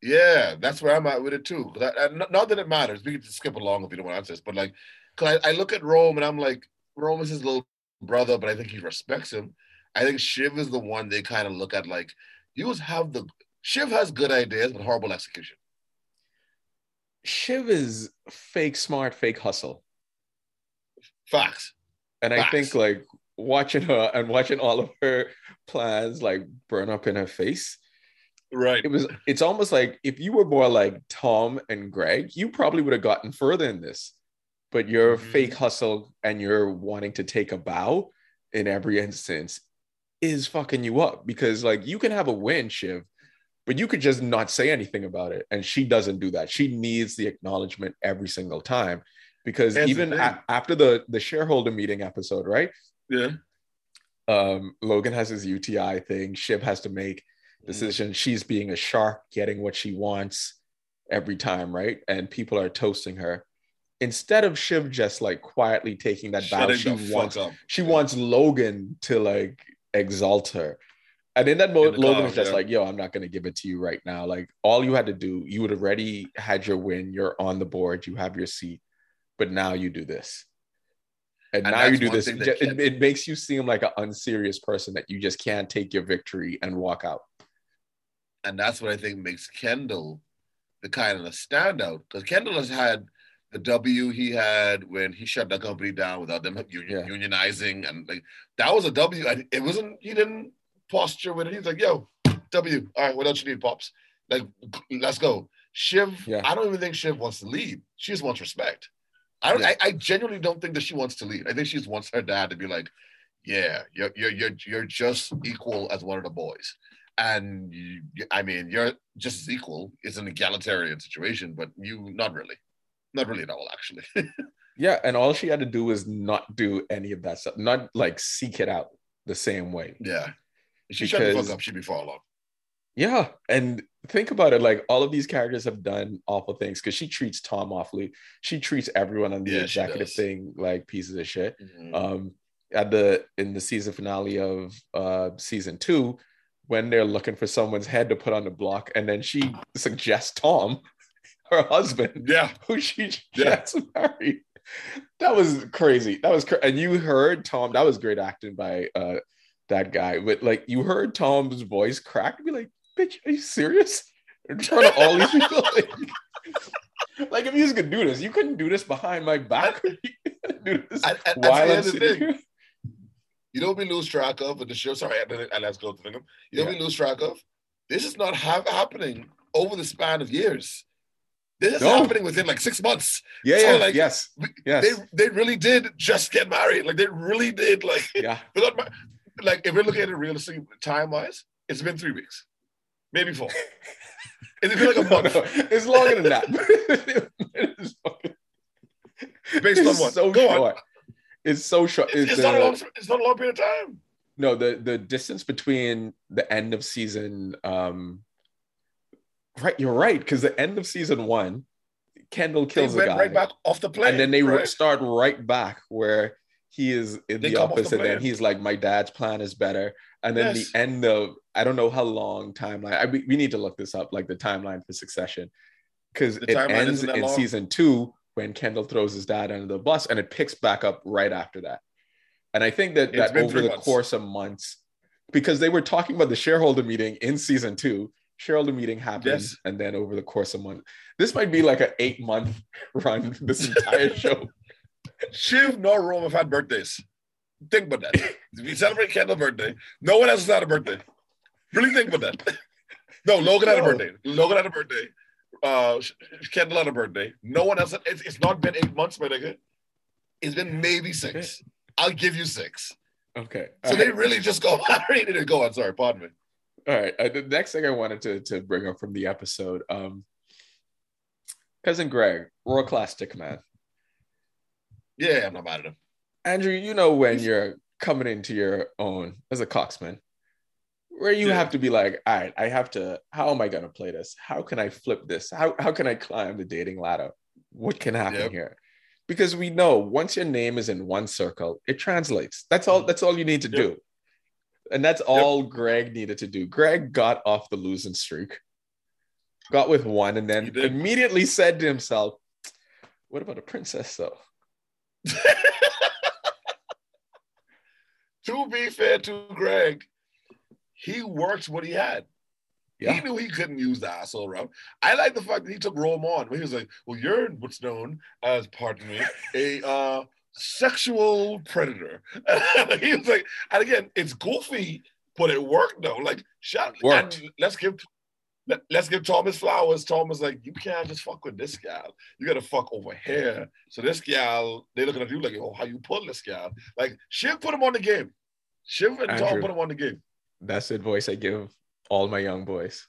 S3: Yeah, that's where I'm at with it too. I, I- not, that it matters. We can skip along if you don't want to answer this, but like, cause I, I look at Rome and I'm like, Rome is his little brother, but I think he respects him. I think Shiv is the one they kind of look at like, you have the Shiv has good ideas but horrible execution.
S4: Shiv is fake smart, fake hustle.
S3: Facts.
S4: And I think like watching her and watching all of her plans like burn up in her face.
S3: Right.
S4: it was it's almost like if you were more like Tom and Greg, you probably would have gotten further in this. But your
S3: Mhm.
S4: fake hustle and your wanting to take a bow in every instance is fucking you up because like you can have a win, Shiv, but you could just not say anything about it. And she doesn't do that. She needs the acknowledgement every single time. Because
S3: Here's the
S4: even a- after the the shareholder meeting episode, right?
S3: Yeah.
S4: um, Logan has his UTI thing. Shiv has to make decisions. She's being a shark, getting what she wants every time, right? And people are toasting her. Instead of Shiv just like quietly taking that bow, she wants
S3: up.
S4: she wants Logan to like exalt her. And in that moment,
S3: In
S4: Logan
S3: car,
S4: is just
S3: yeah.
S4: like, yo, I'm not gonna give it to you right now. Like all you had to do, you would already had your win, you're on the board, you have your seat, but now you do this. And,
S3: And
S4: now you do this. It,
S3: kept-
S4: it, it makes you seem like an unserious person that you just can't take your victory and walk out.
S3: And that's what I think makes Kendall the kind of a standout. Because Kendall has had the W he had when he shut the company down without them union,
S4: Yeah.
S3: unionizing. And like that was a W. It wasn't, he didn't posture with it. He's like, yo, W. All right, what else you need, Pops? Like, let's go. Shiv,
S4: Yeah.
S3: I don't even think Shiv wants to lead. She just wants respect. I don't
S4: Yeah.
S3: I, I genuinely don't think that she wants to leave. I think she just wants her dad to be like, yeah, you're you're you're you're just equal as one of the boys. and you, I mean, you're just as equal. It's an egalitarian situation, but you not really, not really at all, actually.
S4: Yeah, and all she had to do was not do any of that stuff, not like seek it out the same way.
S3: yeah, if she shut the
S4: Because-
S3: fuck up, she'd be far along.
S4: Yeah, and think about it, like all of these characters have done awful things because she treats Tom awfully. She treats everyone on the
S3: Yeah,
S4: executive thing like pieces of shit.
S3: Mhm.
S4: um at the in the season finale of uh season two when they're looking for someone's head to put on the block and then she suggests tom her husband
S3: yeah,
S4: who she
S3: Yeah.
S4: gets married that was crazy that was cra- and you heard tom that was great acting by uh that guy but like you heard tom's voice crack be like bitch are you serious in front of all these people like, like if you could do this you couldn't do this behind my back You couldn't do this
S3: and, and, and
S4: while I'm sitting here.
S3: You know we lose track of with the show? Sorry, I, and let's go through them. You know what we lose track of? This is not ha- happening over the span of years. This is
S4: No.
S3: happening within like six months.
S4: Yeah,
S3: So,
S4: yeah,
S3: like,
S4: yes, yes,
S3: They they really did just get married. Like they really did. Like
S4: yeah.
S3: they got mar- like if we're looking at it realistically time wise, it's been three weeks, maybe four. It's been like a month.
S4: no, it's longer than that. it fucking,
S3: Based on
S4: it's
S3: what?
S4: so
S3: Go on.
S4: It's so short.
S3: It's,
S4: It's,
S3: it's not a long. It's not a long period of time.
S4: no, the the distance between the end of season. Um, right, you're right, because the end of season one, Kendall
S3: They
S4: kills the
S3: went
S4: guy,
S3: right back off the plane,
S4: and then they
S3: right?
S4: start right back where he is in
S3: They
S4: the
S3: come off the
S4: office, and then he's like, "My dad's plan is better." And then
S3: Yes.
S4: the end of I don't know how long timeline. I, we, we need to look this up, like the timeline for Succession, because it ends in
S3: long.
S4: season two when Kendall throws his dad under the bus, and it picks back up right after that. And I think that
S3: It's
S4: that over the
S3: months.
S4: course of months, because they were talking about the shareholder meeting in season two. Shareholder meeting happens,
S3: Yes.
S4: and then over the course of month, this might be like an eight month run. This entire show.
S3: Shiv nor Rome have had birthdays. Think about that. we celebrate Kendall's birthday. No one else has had a birthday. Really think about that. No, Logan had a birthday. Logan had a birthday. Uh, Kendall had a birthday. No one else. It's, it's not been eight months, my nigga. It's been maybe six. I'll give you six.
S4: Okay.
S3: So
S4: all
S3: they
S4: right.
S3: really just go married and go on. Sorry, pardon me.
S4: All right. Uh, the next thing I wanted to, to bring up from the episode, um, cousin Greg, world class stick man.
S3: Yeah, I'm not mad at him.
S4: Andrew, you know when you're coming into your own as a coxman, where you
S3: Yeah.
S4: have to be like, all right, I have to. How am I going to play this? How can I flip this? How how can I climb the dating ladder? What can happen
S3: Yep.
S4: here? Because we know once your name is in one circle, it translates. That's all. That's all you need to
S3: Mm-hmm. Yep.
S4: do. And that's all Greg needed to do. Greg got off the losing streak, got with one, and then immediately said to himself, "What about a princess, though?"
S3: to be fair to Greg, he worked what he had.
S4: Yeah.
S3: He knew he couldn't use the asshole route. I like the fact that he took Rome on. He was like, "Well, you're what's known as, pardon me, a uh, sexual predator." he was like, and again, it's goofy, but it worked though. Like, shout,
S4: Worked.
S3: let's give. Let, let's give Thomas flowers. Thomas like, you can't just fuck with this gal. You gotta fuck over here. So this gal, they looking at you like, oh, how you pull this gal? Like, Shiv put him on the game. Shiv and Tom put him on the game.
S4: That's the advice I give all my young boys.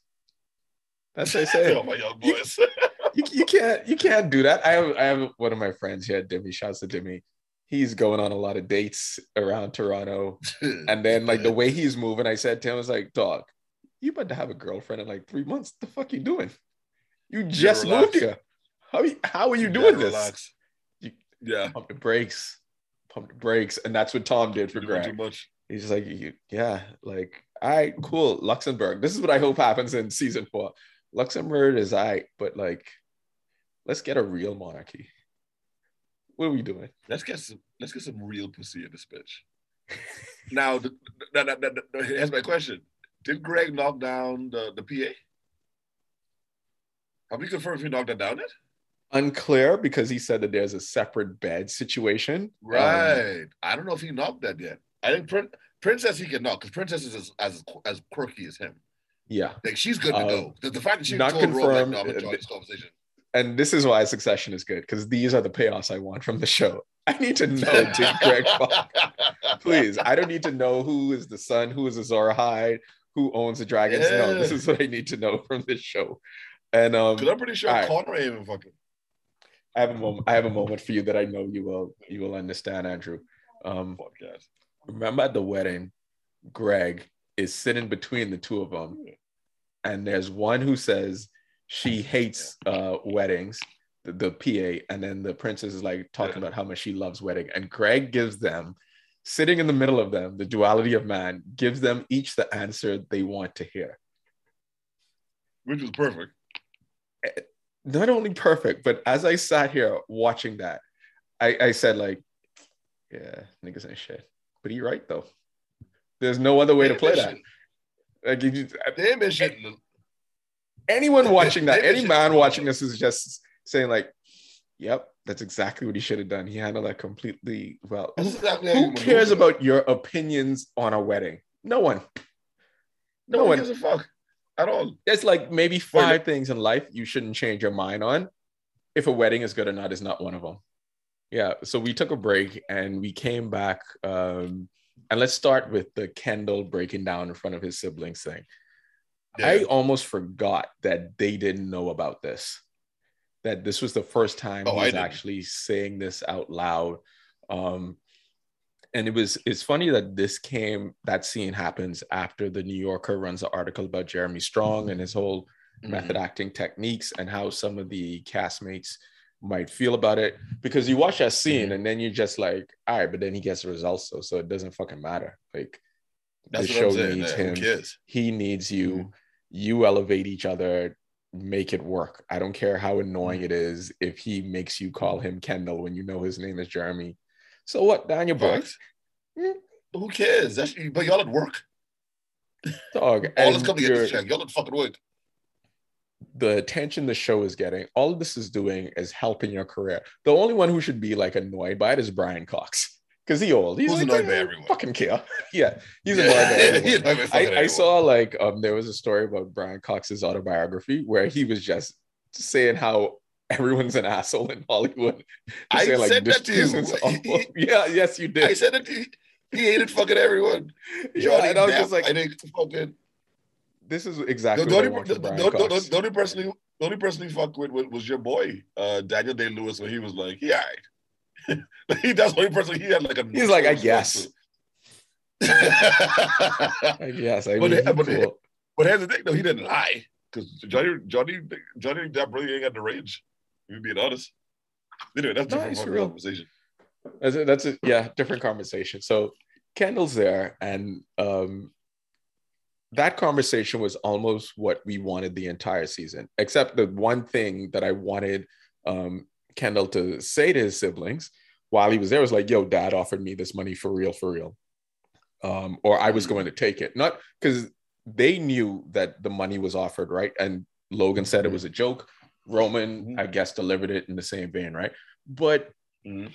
S4: That's what I say.
S3: all my young boys.
S4: you, you can't you can't do that. I have I have one of my friends here, Dimmy. Shouts to Dimmy. He's going on a lot of dates around Toronto, and then like the way he's moving, I said to him, "I was like, dog, you about to have a girlfriend in like three months? The fuck you doing? You just
S3: relax.
S4: moved here. How how are you
S3: Yeah,
S4: doing this? You-
S3: yeah.
S4: Pump the brakes, pump the brakes, and that's what Tom did for Greg.
S3: too much.
S4: He's just like, yeah, like, all right, cool. Luxembourg. This is what I hope happens in season four. Luxembourg is all right, but like, let's get a real monarchy. What are we doing?
S3: Let's get some. Let's get some real pussy in this bitch. now, the, the, the- here's my question: Did Greg knock down the the PA? Have we confirmed if he knocked that down yet?
S4: Unclear because he said that there's a separate bed situation. Um,
S3: Right. I don't know if he knocked that yet. I think Prin- Princess he can knock because Princess is as, as as quirky as him.
S4: yeah.
S3: Like she's good to
S4: Um,
S3: go. The, the fact that she
S4: not
S3: told Ron, like,
S4: confirmed,
S3: no,
S4: uh,
S3: this conversation.
S4: And this is why Succession is good because these are the payoffs I want from the show. I need to know did Greg fuck? Please, I don't need to know who is the son, who is Azor Ahai, who owns the dragons? No, this is what I need to know from this show. And um,
S3: Because I'm pretty sure
S4: Alright.
S3: Connor even fucking.
S4: I have a moment. I have a moment for you that I know you will you will understand, Andrew. Um,
S3: podcast.
S4: remember at the wedding, Greg is sitting between the two of them, and there's one who says she hates uh, weddings, the, the PA, and then the princess is like talking
S3: Yeah.
S4: about how much she loves wedding, and Greg gives them, sitting in the middle of them, the duality of man, gives them each the answer they want to hear.
S3: Which was perfect.
S4: Eh, not only perfect, but as I sat here watching that, I, I said like, yeah, niggas ain't shit. But you're right though. There's no other way to play that. Like you just,
S3: They been
S4: anyone watching that, any man watching this is just saying like, "Yep, that's exactly what he should have done. He handled that completely well." Who,
S3: exactly
S4: who cares about your opinions on a wedding? No one.
S3: No,
S4: no
S3: one
S4: one-
S3: gives a fuck at all.
S4: There's like maybe five things in life you shouldn't change your mind on. If a wedding is good or not is not one of them. Yeah. So we took a break and we came back. Um, and let's start with the Kendall breaking down in front of his siblings thing. I almost forgot that they didn't know about this. That this was the first time
S3: Oh,
S4: he was actually saying this out loud. Um, and it was it's funny that this came that scene happens after the New Yorker runs an article about Jeremy Strong and his whole
S3: Mm-hmm.
S4: method acting techniques and how some of the castmates might feel about it. Because you watch that scene
S3: Mhm.
S4: and then you're just like, all right, but then he gets the results though, so it doesn't fucking matter. Like
S3: That's
S4: the
S3: what
S4: show needs him he needs you
S3: Mm-hmm.
S4: you elevate each other make it work i don't care how annoying
S3: Mm-hmm.
S4: it is if he makes you call him kendall when you know his name is jeremy so what daniel brooks
S3: Facts. Who cares? That's, but y'all at work.
S4: dog
S3: All this coming to get
S4: you're-
S3: this check. Y'all at fucking work.
S4: the attention the show is getting all this is doing is helping your career the only one who should be like annoyed by it is brian cox because he old he's
S3: Who's
S4: like,
S3: annoyed by
S4: "Eh,
S3: everyone."
S4: fucking care yeah he's
S3: Yeah.
S4: annoyed by everyone.
S3: He's annoyed by fucking
S4: I, I saw like um there was a story about Brian Cox's autobiography where he was just saying how everyone's an asshole in Hollywood.
S3: I
S4: Saying,
S3: said
S4: this
S3: that to you.
S4: yeah, yes, you did.
S3: I said it to you. He hated fucking everyone.
S4: yeah, and I was
S3: Depp,
S4: just like,
S3: I think fucking
S4: this is exactly
S3: the
S4: what I
S3: only, the, the, the, the, the only person he, the only person he fucked with, was- was your boy, uh, Daniel Day Lewis, when he was like, yeah, he that's the only person he had like a.
S4: He's like, I guess.
S3: but
S4: I guess. I
S3: But
S4: mean,
S3: but it-
S4: cool.
S3: here's the thing, though, he didn't lie because Johnny Johnny Johnny Depp really ain't got the range. If you're being honest. Anyway, that's
S4: No,
S3: different
S4: real.
S3: conversation.
S4: That's a, that's a yeah, different conversation. So Kendall's there, and um, that conversation was almost what we wanted the entire season, except the one thing that I wanted um, Kendall to say to his siblings while he was there was like, "Yo, Dad offered me this money for real, for real," um, or I was going to take it, not because they knew that the money was offered, right? And Logan said it was a joke. Roman,
S3: Mhm.
S4: I guess, delivered it in the same vein, right? But
S3: Mhm.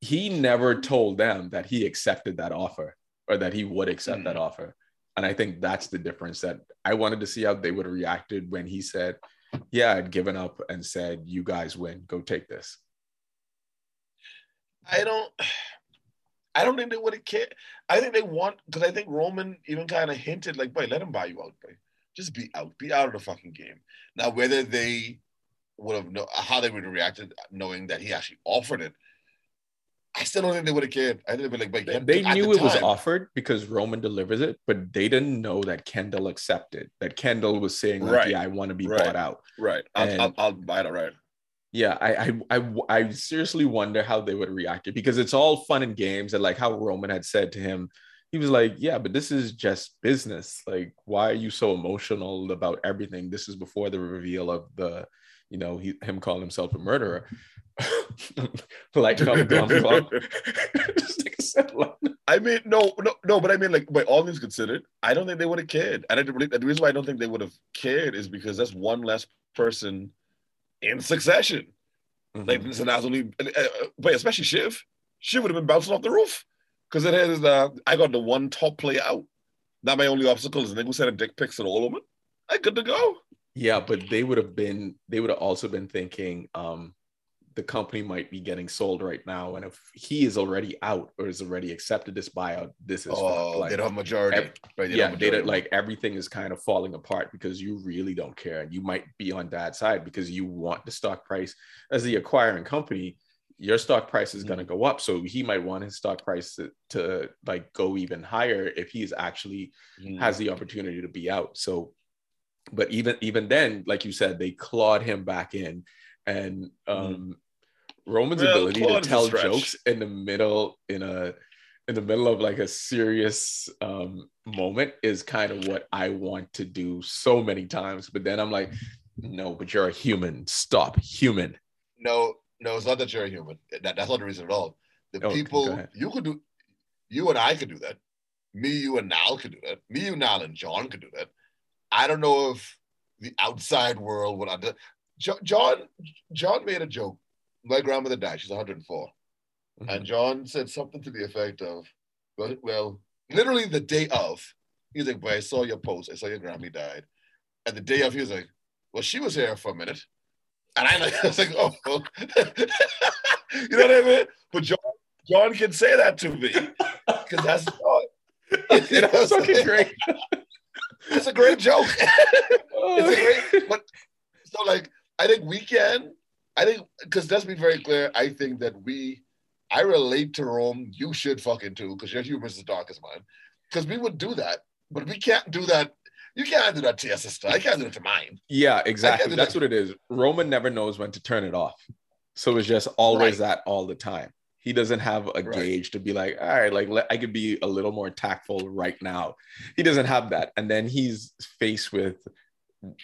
S4: he never told them that he accepted that offer or that he would accept
S3: Mm.
S4: that offer. And I think that's the difference that I wanted to see how they would have reacted when he said, Yeah, I'd given up and said, You guys win, go take this.
S3: I don't. I don't think they would have cared. I think they want because I think Roman even kind of hinted like, "Boy, let him buy you out, boy. Just be out, be out of the fucking game." Now, whether they would have know how they would have reacted knowing that he actually offered it, I still don't think they would have cared. I think they'd be like, "But yeah,
S4: They knew
S3: the
S4: it was offered because Roman delivers it, but they didn't know that Kendall accepted, that Kendall was saying, like,
S3: Right.
S4: Yeah, I want to be
S3: Right.
S4: bought out.
S3: right." I'll, I'll, I'll buy it. Right.
S4: Yeah, I, I I I seriously wonder how they would react it because it's all fun and games and like how Roman had said to him, he was like, "Yeah, but this is just business. Like, why are you so emotional about everything? This is before the reveal of the, you know, he, him calling himself a murderer." like, glum, glum. Like I like,
S3: I mean, no, no, no, but I mean, like, by all things considered, I don't think they would have cared. And I don't the reason why I don't think they would have cared is because that's one less person in succession. Like,
S4: mhm.
S3: listen, that's only, uh, uh, but especially Shiv, Shiv would have been bouncing off the roof because it has, uh, I got the one top play out. Not my only obstacle is a nigga who sending dick pics to all old woman. I good to go.
S4: Yeah, but they would have been they would have also been thinking um the company might be getting sold right now, and if he is already out or has already accepted this buyout, this is
S3: Oh,
S4: like,
S3: they don't have majority.
S4: ev-
S3: right, they
S4: yeah,
S3: don't have
S4: they don't, like everything is kind of falling apart because you really don't care, and you might be on dad's side because you want the stock price as the acquiring company. Your stock price is going to go up, so he might want his stock price to, to like go even higher if he's actually
S3: Mhm.
S4: has the opportunity to be out. So, but even even then, like you said, they clawed him back in, and um, Roman's ability to
S3: clawed is a
S4: tell
S3: stretch.
S4: jokes in the middle in a in the middle of like a serious um, moment is kind of what I want to do so many times. But then I'm like, no, but you're a human. Stop, human.
S3: no, no, it's not that you're a human. That, that's not the reason at all. The
S4: Oh,
S3: people you could do, you and I could do that. Me, you, and Nal could do that. Me, you, Nal, and John could do that. I don't know if the outside world would under. Jo- John, John made a joke. My grandmother died. She's 104.
S4: Mm-hmm.
S3: And John said something to the effect of, well, well, literally the day of, he's like, boy, I saw your post. I saw your Grammy died. And the day of, he was like, well, she was here for a minute. And I, like, I was like, oh, you know what I mean? But John, John can say that to me because that's John. You know
S4: It's fucking great.
S3: It's a great joke. It's a great, but so like I think we can. I think because let's be very clear. I think that we, I relate to Rome. You should fucking too, because your humor is as dark as mine. Because we would do that, but we can't do that. You can't do that to your sister. I can't do it to mine.
S4: Yeah, exactly. That's
S3: that.
S4: what it is. Roman never knows when to turn it off. So it's just always that all the time. He doesn't have a
S3: Right.
S4: gauge to be like, all right, like let, I could be a little more tactful right now. He doesn't have that. And then he's faced with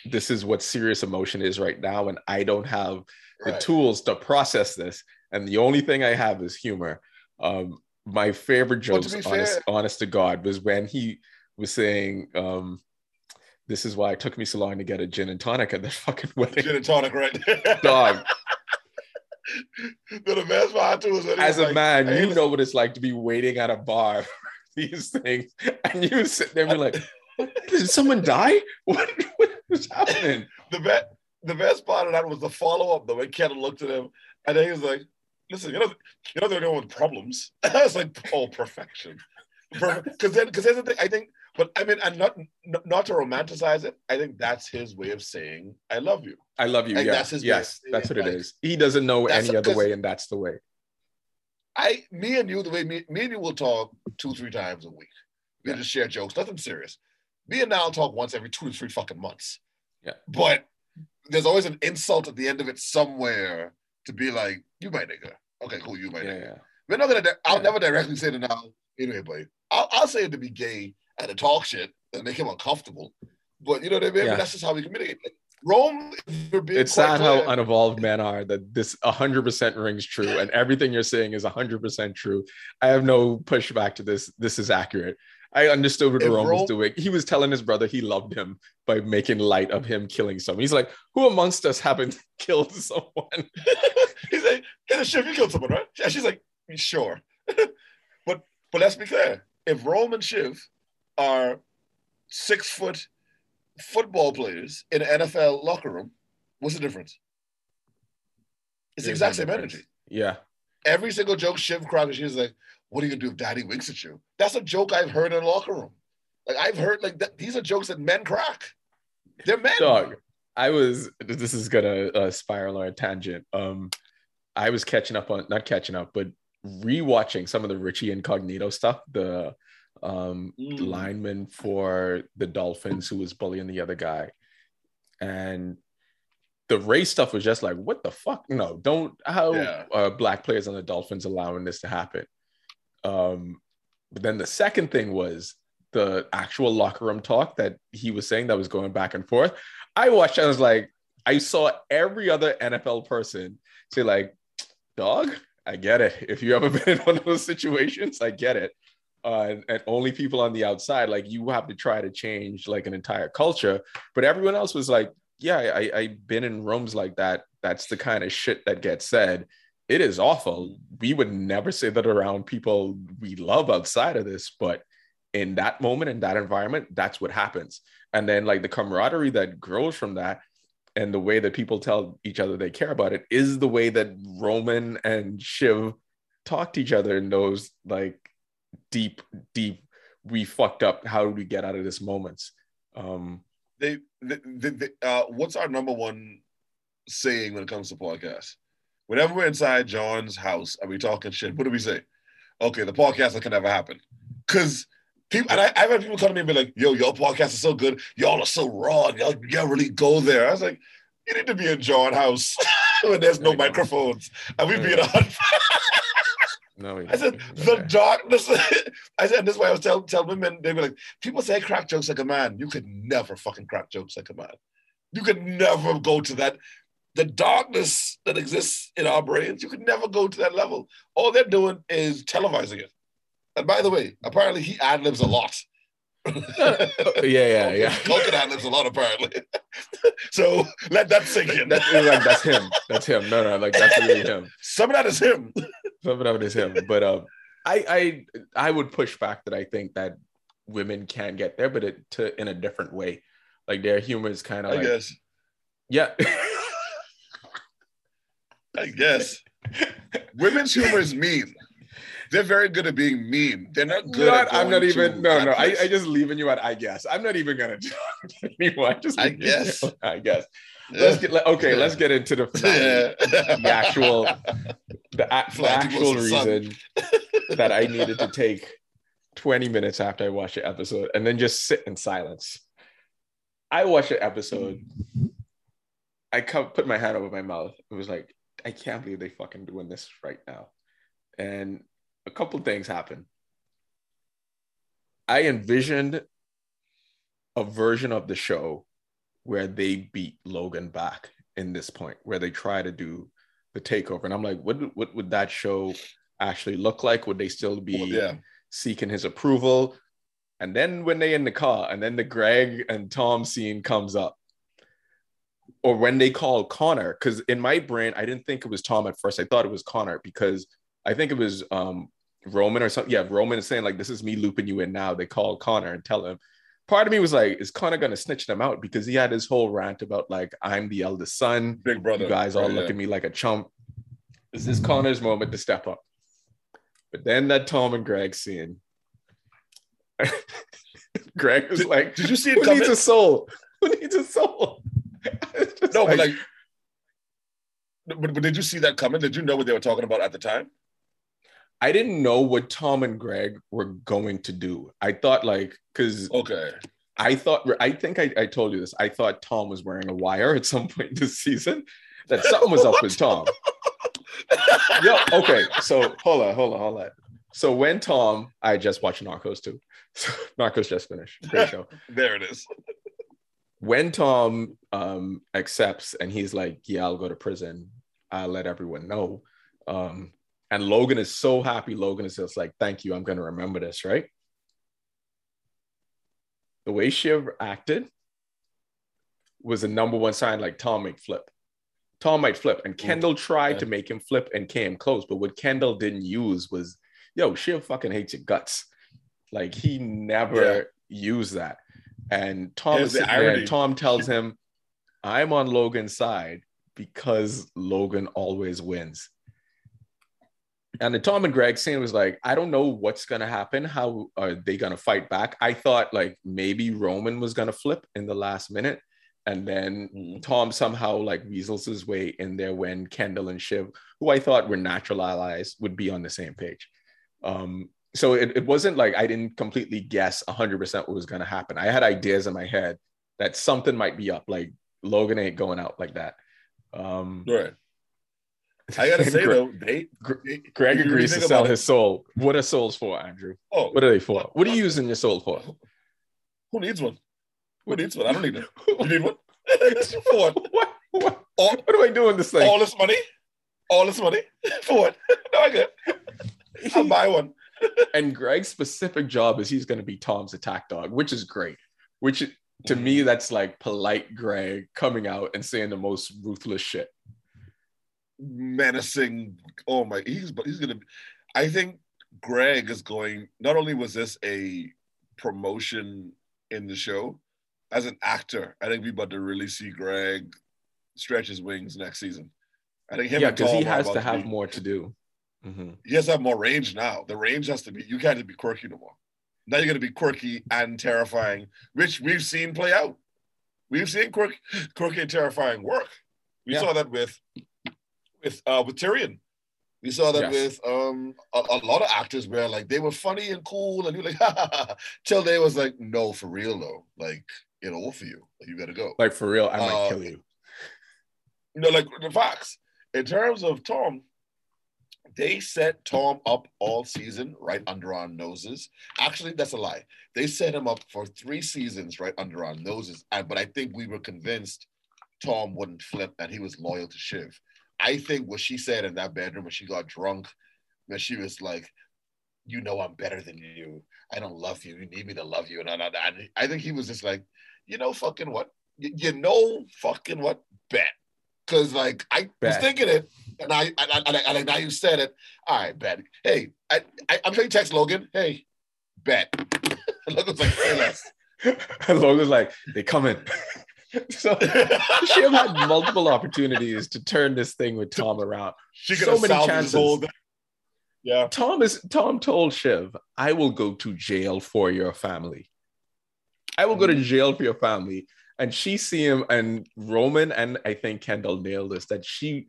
S4: this is what serious emotion is right now. And I don't have the
S3: Right.
S4: tools to process this. And the only thing I have is humor. Um, my favorite
S3: Well, to
S4: jokes, honest,
S3: fair-
S4: honest to God, was when he was saying, um, this is why it took me so long to get a gin and tonic at that fucking wedding.
S3: Gin and tonic, right?
S4: Dog,
S3: the best part too is
S4: as a
S3: like,
S4: man,
S3: "Hey,
S4: you know what it's like to be waiting at a bar for these things, and you sit there and be like, "What? "Did someone die? What, what was happening?"
S3: the best the best part of that was the follow up though when Ken looked at him and then he was like, listen, you know, you know they're going with problems. I was like, oh perfection. Because then because here's the thing, I think, but I mean, and not not to romanticize it, I think that's his way of saying I love you.
S4: I love you.
S3: Like,
S4: yeah,
S3: that's his
S4: yes, that's what it
S3: it,
S4: is. He doesn't know any other way, and that's the way.
S3: I me and you, the way me, me and you will talk two, three times a week. We
S4: Yeah.
S3: just share jokes, nothing serious. Me and Niall talk once every two to three fucking months.
S4: Yeah.
S3: But there's always an insult at the end of it somewhere to be like, you my nigga. Okay, cool, you my
S4: Yeah,
S3: nigga.
S4: yeah.
S3: We're not gonna. di- I'll
S4: Yeah.
S3: never directly say to now. Anyway, but I'll, I'll say it to be gay and to talk shit and make him uncomfortable. But you know what I mean.
S4: Yeah.
S3: That's just how we communicate. Like, Rome, being
S4: It's sad how unevolved men are that this 100% rings true and everything you're saying is 100% true. I have no pushback to this. This is accurate. I understood what Rome was doing. He was telling his brother he loved him by making light of him killing someone. He's like, who amongst us happened to kill someone?
S3: He's like, hey, the chef, you killed someone, right? And she's like, sure. but but let's be clear. If Rome and Shiv are six foot football players in an NFL locker room, what's the difference? It's the exact same
S4: difference.
S3: energy.
S4: Yeah.
S3: Every single joke Shiv cracked, and she's like, "What are you gonna do if Daddy winks at you?" That's a joke I've heard in a locker room. Like I've heard like that, these are jokes that men crack. They're men.
S4: Dog. I was this is gonna uh, spiral or a tangent. Um I was catching up on not catching up, but rewatching some of the Richie Incognito stuff, the um
S3: Mm.
S4: lineman for the Dolphins who was bullying the other guy. And the race stuff was just like, what the fuck? No, don't how
S3: Yeah.
S4: black players on the Dolphins allowing this to happen. Um, but then the second thing was the actual locker room talk that he was saying that was going back and forth. I watched, I was like, I saw every other NFL person say, like, dog, I get it. If you ever been in one of those situations, I get it. Uh, and, and only people on the outside, like you have to try to change like an entire culture. But everyone else was like, yeah, I, I've been in rooms like that. That's the kind of shit that gets said. It is awful. We would never say that around people we love outside of this, but in that moment, in that environment, that's what happens. And then like the camaraderie that grows from that, and the way that people tell each other they care about it is the way that Roman and Shiv talk to each other in those like deep, deep, we fucked up. How do we get out of this moments? Um,
S3: they, they, they, they uh, what's our number one saying when it comes to podcasts? Whenever we're inside John's house and we talking shit, what do we say? Okay, the podcast can never happen. Because people, and I, I've had people come to me and be like, yo, your podcast is so good. Y'all are so raw. Y'all, y'all really go there. I was like, you need to be in John house when there's no microphones. And we be in a
S4: no,
S3: I said the darkness. I said this is why I was telling tell women they were like, people say crack jokes like a man. You could never fucking crack jokes like a man. You could never go to that. The darkness that exists in our brains, you could never go to that level. All they're doing is televising it. And by the way, apparently he ad libs a lot.
S4: yeah, yeah, yeah.
S3: Culkin ad libs a lot apparently. so let that sink in.
S4: That's like that's him. That's him. No, no, like that's really him.
S3: Some of that is him.
S4: Some of that is him. But um, I I I would push back that I think that women can get there, but it to in a different way. Like their humor is kind of
S3: I
S4: like
S3: guess.
S4: yeah.
S3: I guess. Women's humor is mean. They're very good at being mean. They're not good
S4: Not-
S3: at
S4: I'm not even no no. I. I just leaving you at I guess. I'm not even gonna talk anymore. I just
S3: I
S4: you
S3: guess.
S4: I guess. Let's get okay. Let's get into the.
S3: Yeah.
S4: The actual the, the actual
S3: close to the sun.
S4: reason that I needed to take 20 minutes after I watched the episode and then just sit in silence. I watched the episode. I put my hand over my mouth. It was like, I can't believe they fucking doing this right now. And a couple things happened. I envisioned a version of the show where they beat Logan back in this point, where they try to do the takeover. And I'm like, what, what would that show actually look like? Would they still be
S3: yeah.
S4: seeking his approval? And then when they in the car, and then the Greg and Tom scene comes up, or when they call Connor, because in my brain, I didn't think it was Tom at first. I thought it was Connor because I think it was um, Roman or something. Yeah, Roman is saying like, "This is me looping you in now." They call Connor and tell him. Part of me was like, "Is Connor gonna snitch them out?" Because he had his whole rant about like, "I'm the eldest son.
S3: Big brother.
S4: You guys all
S3: Right,
S4: look
S3: yeah.
S4: at me like a chump." Is this is Connor's moment to step up. But then that Tom and Greg scene. Greg was like,
S3: Did you see it
S4: who needs a soul? Who needs a soul? It's just
S3: No, but like, but, but did you see that coming? Did you know what they were talking about at the time?
S4: I didn't know what Tom and Greg were going to do. I thought like because
S3: Okay.
S4: I thought I think I, I told you this. I thought Tom was wearing a wire at some point this season. That something was up with Tom. Yo, okay. So hold on, hold on, hold on. So when Tom, I just watched Narcos too. So Narcos just finished. Great show.
S3: There it is.
S4: When Tom um, accepts and he's like, "Yeah, I'll go to prison. I'll let everyone know." Um, and Logan is so happy. Logan is just like, "Thank you. I'm going to remember this." Right? The way she acted was the number one sign. Like Tom might flip. Tom might flip, and Kendall tried
S3: Yeah.
S4: to make him flip and came close. But what Kendall didn't use was, "Yo, Shiv fucking hates your guts." Like he never used that. And Tom is and. Tom tells him, I'm on Logan's side because Logan always wins. And the Tom and Greg scene was like, I don't know what's gonna happen. How are they gonna fight back? I thought like maybe Roman was gonna flip in the last minute, and then
S3: Mhm.
S4: Tom somehow like weasels his way in there when Kendall and Shiv, who I thought were natural allies, would be on the same page. Um, so it, it wasn't like I didn't completely guess 100% what was going to happen. I had ideas in my head that something might be up, like Logan ain't going out like that. Um,
S3: Right. I gotta say
S4: Gre-
S3: though, they, they-
S4: Greg
S3: if you really
S4: agrees to sell his soul. What are souls for, Andrew?
S3: Oh,
S4: What are they for? What are you using your soul for?
S3: who needs one? Who needs one? I don't need it. You need one? For what?
S4: what, what,
S3: All,
S4: what do I do in this thing?
S3: all this money? All this money? For what? No, I it. I'll buy one.
S4: And Greg's specific job is he's going to be Tom's attack dog, which is great. Which to me, that's like polite Greg coming out and saying the most ruthless shit.
S3: menacing. Oh my, he's he's gonna. I think Greg is going. Not only was this a promotion in the show, as an actor, I think we're about to really see Greg stretch his wings next season. I think him
S4: yeah, because he has to have more to do. Mhm.
S3: He has to have more range now. The range has to be. You can't be quirky no more. Now you're going to be quirky and terrifying, which we've seen play out. We've seen quirky, quirky and terrifying work. We
S4: Yeah.
S3: saw that with with uh, with Tyrion. We saw that
S4: Yes.
S3: with um a, a lot of actors where like they were funny and cool and you're like ha, ha, ha, till they was like no for real though like you know for you like, you got to go
S4: Like for real, I might
S3: Uh,
S4: kill you.
S3: you know, like the Fox. In terms of Tom, they set Tom up all season right under our noses. Actually, that's a lie. They set him up for three seasons right under our noses. And but I think we were convinced Tom wouldn't flip and he was loyal to Shiv. I think what she said in that bedroom when she got drunk, when she was like, "You know I'm better than you. I don't love you. You need me to love you." And I, I, I think he was just like, "You know, fucking what? You, you know, fucking what? Bet." Because like I was thinking it, and I, and, I, and, I, and now you said it. All right, bet. Hey, I, I, I'm sure you text Logan. Hey, bet. Logan's like, say less.
S4: And Logan's like, they coming. so Shiv had multiple opportunities to turn this thing with Tom around.
S3: She
S4: So
S3: could have
S4: many chances.
S3: thing. Yeah.
S4: Tom is Tom told Shiv, I will go to jail for your family. I will go to
S3: Mhm.
S4: jail for your family. And she see him and Roman and I think Kendall nailed this that she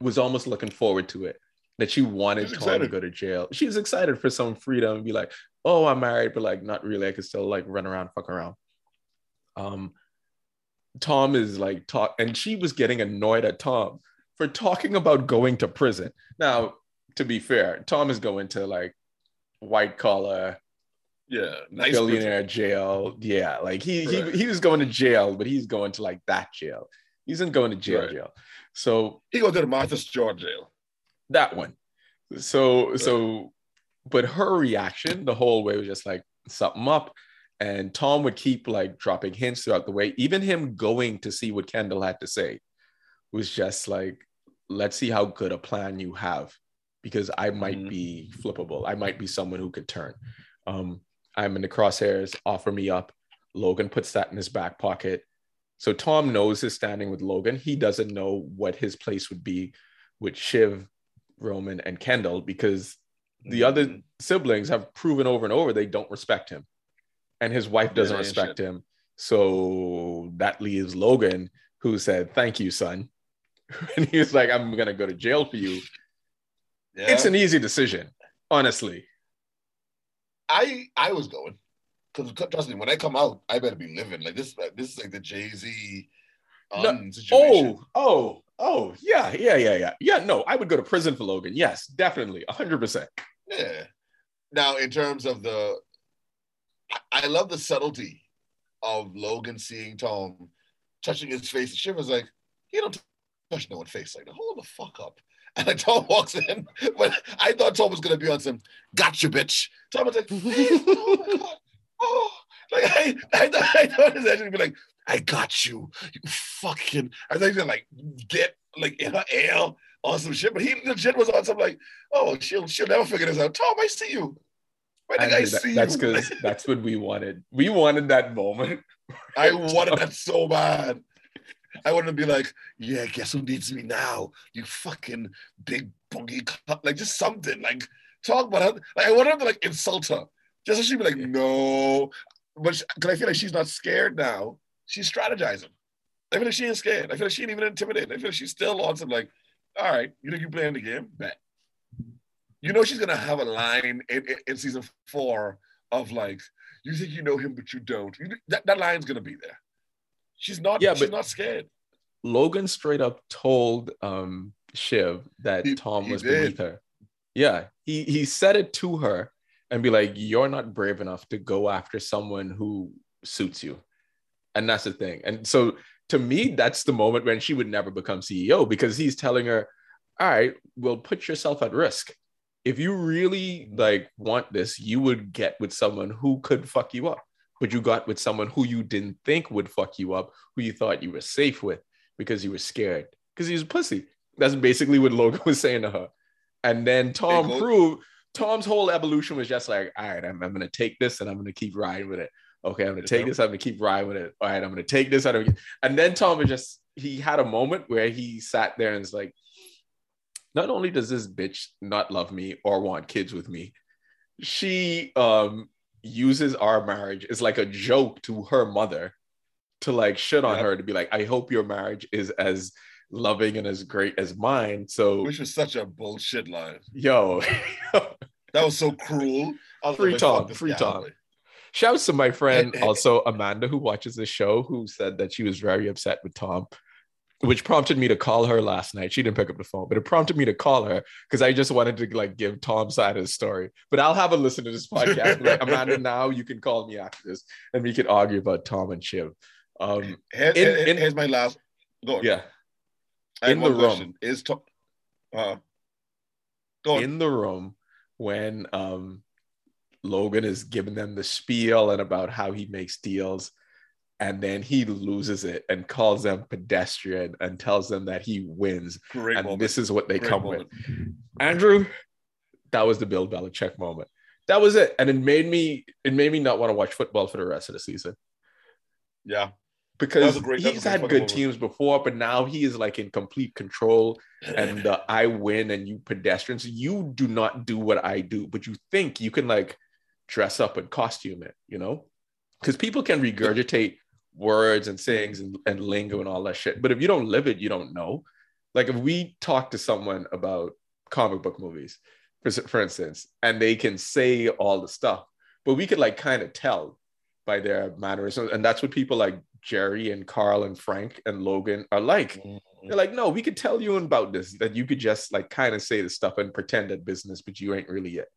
S4: was almost looking forward to it. That she wanted Tom to go to jail. She was excited for some freedom and be like, oh, I'm married, but like not really. I could still like run around, fuck around. Um Tom is like talk and she was getting annoyed at Tom for talking about going to prison. Now, to be fair, Tom is going to like white collar
S3: Yeah. Nice.
S4: billionaire jail. Yeah, like he
S3: Right.
S4: he he was going to jail, but he's going to like that jail. He's isn't going to jail
S3: Right.
S4: jail. So
S3: He goes to the Martha Stewart jail.
S4: that one. So so but her reaction the whole way was just like something up. And Tom would keep like dropping hints throughout the way. Even him going to see what Kendall had to say was just like, let's see how good a plan you have. Because I might
S3: Mhm.
S4: be flippable. I might be someone who could turn. Um, I'm in the crosshairs, offer me up. Logan puts that in his back pocket. So Tom knows his standing with Logan. He doesn't know what his place would be with Shiv, Roman, and Kendall because the other
S3: Mhm.
S4: siblings have proven over and over they don't respect him. And his wife doesn't
S3: Yeah, yeah,
S4: respect him. So that leaves Logan, who said, Thank you, son. And he's like, I'm going to go to jail for you.
S3: Yeah.
S4: It's an easy decision, honestly.
S3: I I was going because trust me, when I come out, I better be living like this. This is like the Jay Z um, situation.
S4: Oh, oh, oh, yeah, yeah, yeah, yeah. Yeah, no, I would go to prison for Logan. Yes, definitely. 100%.
S3: Yeah. Now, in terms of the, I, I love the subtlety of Logan seeing Tom touching his face. And Shiv was like, he don't touch no one's face like that. Hold the fuck up. And like Tom walks in, but I thought Tom was gonna be on some gotcha bitch. Tom was like, oh my god, oh, like I, I thought, I thought he was actually be like, I got you, you fucking. I think they're like get like in her ale on some shit, but he legit was on some like, oh, she'll she'll never figure this out. Tom, I see you. I think I,
S4: that-
S3: see
S4: that's because that's what we wanted. We wanted that moment.
S3: I wanted that so bad. I wanted to be like, yeah, guess who needs me now? You fucking big boogie. Like just something. Like talk about her. Like I wanted to like insult her. Just so she'd be like, no. But because I feel like she's not scared now. She's strategizing. I feel like she ain't scared. I feel like she ain't even intimidated. I feel like she's still on some like, all right, you think you're playing the game? Bet. You know she's gonna have a line in, in, in season four of like, you think you know him, but you don't. You, that, that line's gonna be there. She's not.
S4: Yeah,
S3: she's
S4: but-
S3: not scared.
S4: Logan straight up told um Shiv that
S3: He-
S4: Tom
S3: he
S4: was
S3: did.
S4: beneath her. Yeah, he he said it to her and be like, "You're not brave enough to go after someone who suits you," and that's the thing. And so to me, that's the moment when she would never become CEO because he's telling her, "All right, well, put yourself at risk. If you really like want this, you would get with someone who could fuck you up." But you got with someone who you didn't think would fuck you up, who you thought you were safe with because you were scared because he was a pussy. That's basically what Logan was saying to her. And then Tom proved Tom's whole evolution was just like, all right, I'm, I'm gonna take this and I'm gonna keep riding with it. Okay, I'm gonna take this, I'm gonna keep riding with it. All right, I'm gonna take this. I'm gonna... And then Tom was just he had a moment where he sat there and was like, not only does this bitch not love me or want kids with me, she um uses our marriage as like a joke to her mother to like shit on
S3: Yep.
S4: her to be like, I hope your marriage is as loving and as great as mine. So
S3: Which was such a bullshit line.
S4: yo,
S3: That was so cruel.
S4: Free Tom, free. Tom. Shouts to my friend, also Amanda, who watches the show, who said that she was very upset with Tom, which prompted me to call her last night. She didn't pick up the phone, but it prompted me to call her because I just wanted to like give Tom's side of the story. But I'll have a listen to this podcast. Like, Amanda, now you can call me after this, and we can argue about Tom and Shiv. Um,
S3: Here-
S4: In-
S3: here-
S4: in-
S3: here's my last. Go on.
S4: yeah, in the room.
S3: question. Is Tom? Uh,
S4: in the room when um Logan is giving them the spiel and about how he makes deals and then he loses it and calls them pedestrian and tells them that he wins
S3: Great
S4: and
S3: moment.
S4: this is what they
S3: Great
S4: come
S3: moment.
S4: with andrew that was the bill belichick moment that was it and it made me it made me not want to watch football for the rest of the season
S3: Yeah.
S4: Because
S3: great-
S4: he's had good teams before but now he is like in complete control and the I win and you pedestrians, you do not do what I do, but you think you can like dress up and costume it, you know? Because people can regurgitate words and sayings and, and lingo and all that shit. But if you don't live it, you don't know. Like if we talk to someone about comic book movies, for, for instance, and they can say all the stuff, but we could like kind of tell by their mannerisms. And that's what people like Gerri and Carl and Frank and Logan are like. They're like, no, we could tell you about this, that you could just like kind of say the stuff and pretend that business, but you ain't really it.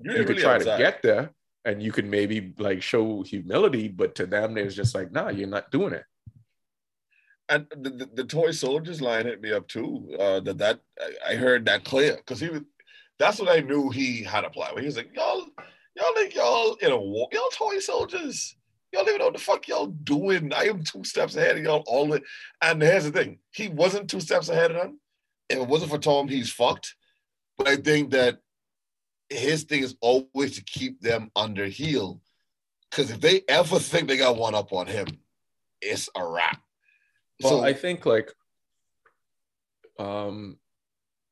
S4: You could
S3: really
S4: try
S3: outside.
S4: to get there and you could maybe like show humility, but to them, there's just like, nah, you're not doing it.
S3: And the, the, the toy soldiers line hit me up too. Uh, that that I, heard that clear because he was. That's what I knew he had a plan. He was like, y'all, y'all think y'all in a war, y'all toy soldiers. Y'all don't even know what the fuck y'all doing. I am two steps ahead of y'all all the. And here's the thing: he wasn't two steps ahead of them. If it wasn't for Tom, he's fucked. But I think that his thing is always to keep them under heel. Because if they ever think they got one up on him, it's a wrap.
S4: Well, I think like, um,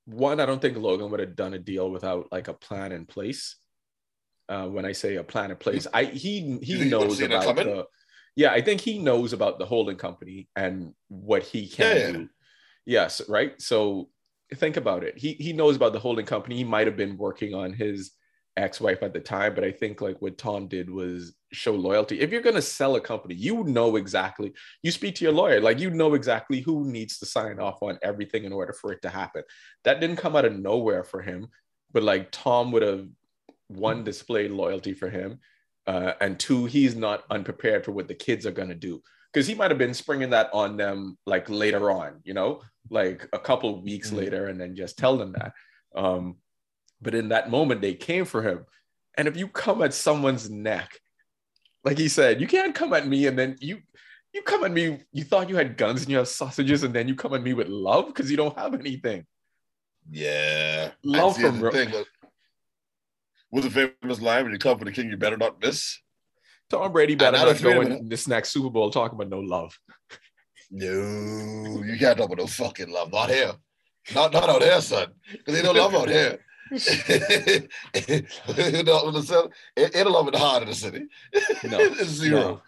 S4: one, I don't think Logan would have done a deal without like a plan in place. Uh, when I say a plan in place, I he he
S3: think he would've
S4: knows about the. Yeah, I think he knows about the holding company and what he can
S3: Yeah, yeah.
S4: do. Yes, right. So think about it. He he knows about the holding company. He might have been working on his ex-wife at the time, but I think like what Tom did was show loyalty. If you're gonna sell a company, you know exactly. You speak to your lawyer, like you know exactly who needs to sign off on everything in order for it to happen. That didn't come out of nowhere for him, but like Tom would have one displayed loyalty for him, uh, and two, he's not unprepared for what the kids are gonna do because he might have been springing that on them like later on, you know, like a couple of weeks
S3: Mhm.
S4: later, and then just tell them that. Um, but in that moment, they came for him. And if you come at someone's neck, like he said, you can't come at me and then you you come at me. You thought you had guns and you have sausages, and then you come at me with love because you don't have anything.
S3: Yeah.
S4: Love from
S3: the
S4: Ro-
S3: thing was, was a famous line when you come for the king, you better not miss.
S4: Tom Brady better
S3: And out of
S4: not go in this next Super Bowl talking about no love.
S3: No, you can't talk about no fucking love. Not here. Not not out here, son. Because ain't no love out here. You know, listen, ain't ain't no love in the heart of the city.
S4: No,
S3: it's zero.
S4: no.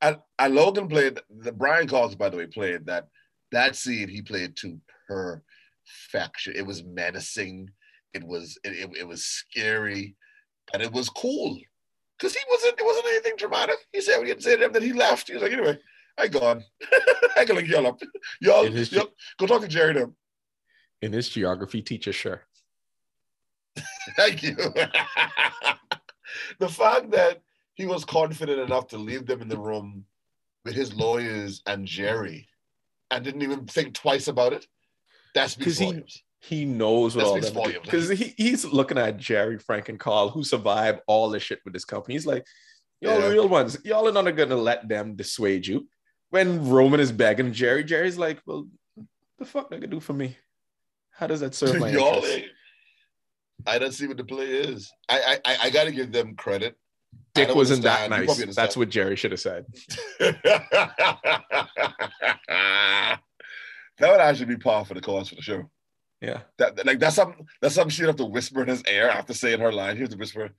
S3: And, and Logan played the Brian Cox, by the way, played that that scene he played to perfection. It was menacing. It was it, it, it was scary, and it was cool because he wasn't. It wasn't anything dramatic. He said what he had to say to them. Then he left. He was like, anyway, I gone. I can link y'all up. Y'all,
S4: It is
S3: y'all go talk to Gerri. Them.
S4: In his geography teacher, sure.
S3: Thank you. the fact that he was confident enough to leave them in the room with his lawyers and Gerri and didn't even think twice about it. That's speaks
S4: 'Cause he-. He knows what
S3: That
S4: all
S3: volumes.
S4: because he, he's looking at Gerri, Frank, and Carl who survived all the shit with this company. He's like, y'all
S3: Yeah.
S4: real ones. Y'all are not gonna let them dissuade you. When Roman is begging Gerri, Gerri's like, well, the fuck they gonna do for me? How does that serve my
S3: Y'all
S4: interest?
S3: I don't see what the play is. I I, I, I got to give them credit
S4: Dick wasn't that nice. That's what Gerri should have said.
S3: that would actually be par for the cause for the show.
S4: Yeah.
S3: That like that's something that's something she'd have to whisper in his ear after saying her line. Here's the whisper,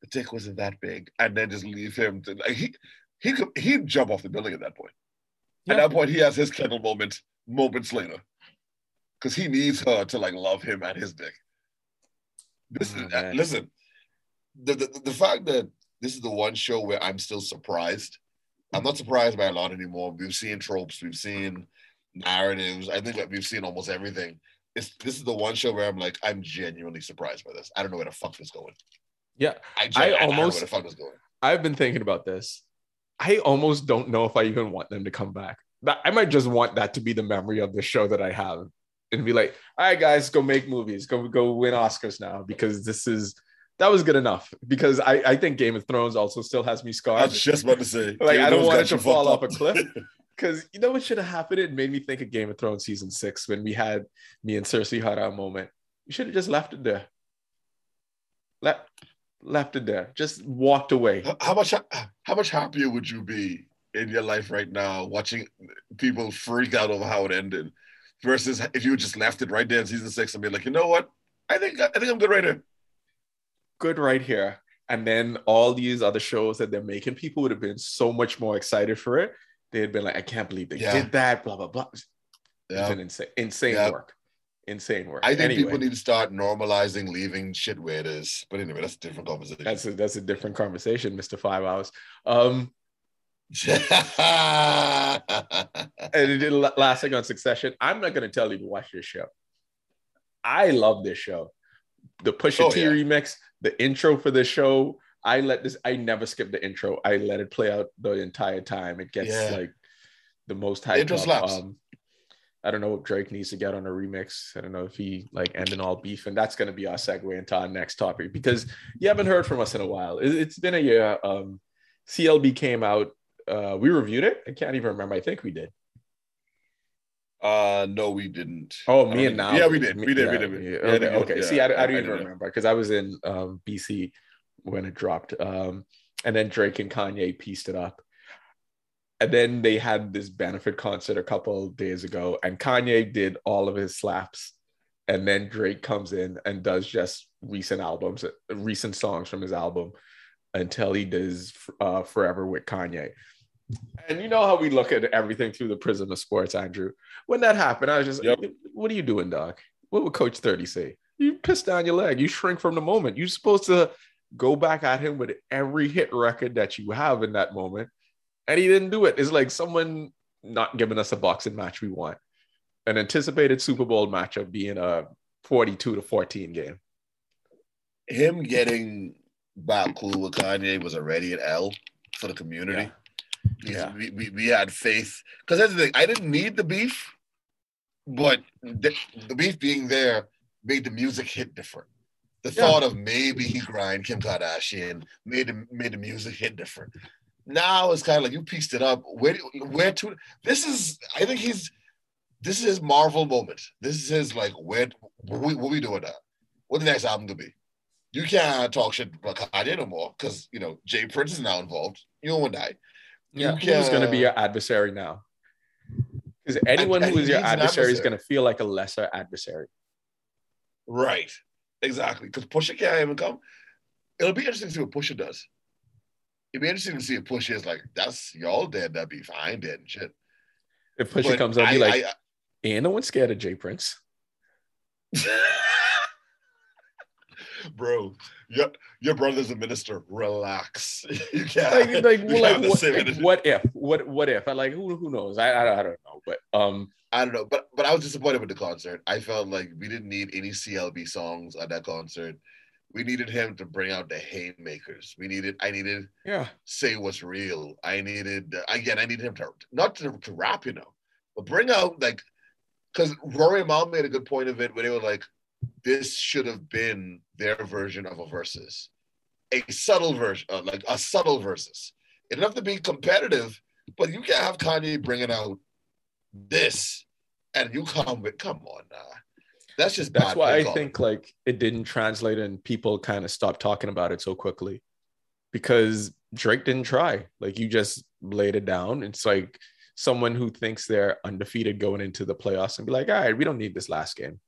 S3: the dick wasn't that big, and then just leave him to like he he could he'd jump off the building at that point. At that point, he has his Kendall moment moments later. Cause he needs her to like love him and his dick. This
S4: Oh,
S3: is
S4: man.
S3: listen, the, the the fact that this is the one show where I'm still surprised. I'm not surprised by a lot anymore. We've seen tropes, we've seen narratives. I think that we've seen almost everything. It's this is the one show where I'm like, I'm genuinely surprised by this. I don't know where the fuck this is going.
S4: Yeah.
S3: I, I,
S4: I
S3: I don't know
S4: almost-
S3: where the fuck this going.
S4: I've been thinking about this. I almost don't know if I even want them to come back. I might just want that to be the memory of the show that I have and be like, all right, guys, go make movies, go go win Oscars now because this is that was good enough. Because I, I think Game of Thrones also still has me scarred.
S3: I was just about to say,
S4: Like,
S3: Game
S4: I don't want it to fall off a cliff. Because you know what should have happened? It made me think of Game of Thrones season six when we had me and Cersei had our moment. You should have just left it there. Left left it there. Just walked away.
S3: How- much how much happier would you be in your life right now watching people freak out over how it ended versus if you just left it right there in season six and be like, you know what? I think I think I'm good right here.
S4: good right here. And then all these other shows that they're making, people would have been so much more excited for it. They'd been like, I can't believe they
S3: Yeah.
S4: did that, blah, blah, blah. It's been insane, insane
S3: Yeah.
S4: work. Insane work.
S3: I think
S4: anyway,
S3: people need to start normalizing leaving shit where it is. But anyway, that's a different conversation.
S4: that's a that's a different conversation, Mr. Five Hours. Um, and it did last thing on Succession. I'm not gonna tell you to watch this show. I love this show. The Pusha
S3: Oh,
S4: T
S3: yeah.
S4: remix, the intro for this show. I let this. I never skip the intro. I let it play out the entire time. It gets
S3: Yeah.
S4: like the most hype.
S3: intro slaps.
S4: Um, I don't know what Drake needs to get on a remix. I don't know if he like ending all beef, and that's going to be our segue into our next topic because you haven't heard from us in a while. It, has been a year. Um, CLB came out. Uh, we reviewed it. I can't even remember. I think we did.
S3: uh no, we didn't.
S4: Oh, me and now.
S3: Yeah, we did. We did.
S4: Yeah,
S3: we did.
S4: yeah,
S3: Yeah,
S4: okay.
S3: Yeah,
S4: See, I, I don't even remember because I was in um, BC when it dropped. Um, and then Drake and Kanye pieced it up. And then they had this benefit concert a couple of days ago, and Kanye did all of his slaps. And then Drake comes in and does just recent albums, recent songs from his album until he does uh, Forever with Kanye. And you know how we look at everything through the prism of sports, Andrew. When that happened, I was just,
S3: Yep.
S4: what are you doing, Doc? What would Coach 30 say? You piss down your leg. You shrink from the moment. You're supposed to go back at him with every hit record that you have in that moment. And he didn't do it. It's like someone not giving us a boxing match we want. An anticipated Super Bowl matchup being a 42 to 14 game.
S3: Him getting back cool with Kanye was already an L for the community. He's-
S4: Yeah.
S3: We, we, we had faith. Because that's the thing. I didn't need the beef, but the, the beef being there made the music hit different. The
S4: Yeah.
S3: thought of maybe he grind Kim Kardashian made the, made the music hit different. Now it's kind of like you pieced it up. Where where to? This is I think he's this is his Marvel moment. This is his like where what we what we doing now? What the next album gonna be? You can't talk shit about Kanye no more because you know J. Prince is now involved. You don't want to die.
S4: Yeah,
S3: You
S4: who's going to be your adversary now? Because anyone
S3: and
S4: who is your
S3: an
S4: adversary is going to feel like a lesser adversary.
S3: Right. Exactly. Because Pusha can't even come. It'll be interesting to see what Pusha does. It'd be interesting to see if Pusha is like, that's y'all dead, that'd be fine dead and shit.
S4: If Pusha
S3: But
S4: comes up, be like,
S3: I-
S4: ain't no one's scared of J. Prince.
S3: Bro, your your brother's a minister. Relax. You can't.
S4: Like, like,
S3: you
S4: like,
S3: have the
S4: what,
S3: same
S4: like, what if? What what if? I like who who knows? I, I I don't know, but um,
S3: I don't know, but but I was disappointed with the concert. I felt like we didn't need any CLB songs at that concert. We needed him to bring out the haymakers. We needed. I needed
S4: yeah,
S3: say what's real. I needed again. I needed him to not to, to rap, you know, but bring out like because Rory Mal made a good point of it where they were like, this should have been their version of a versus, a subtle version, uh, like a subtle versus. Have to be competitive, but you can't have Kanye bringing out this and you come with come on now. That's just
S4: that's why I think like it didn't translate and people kind of stopped talking about it so quickly because Drake didn't try. Like you just laid it down. It's like someone who thinks they're undefeated going into the playoffs and be like, all right, we don't need this last game.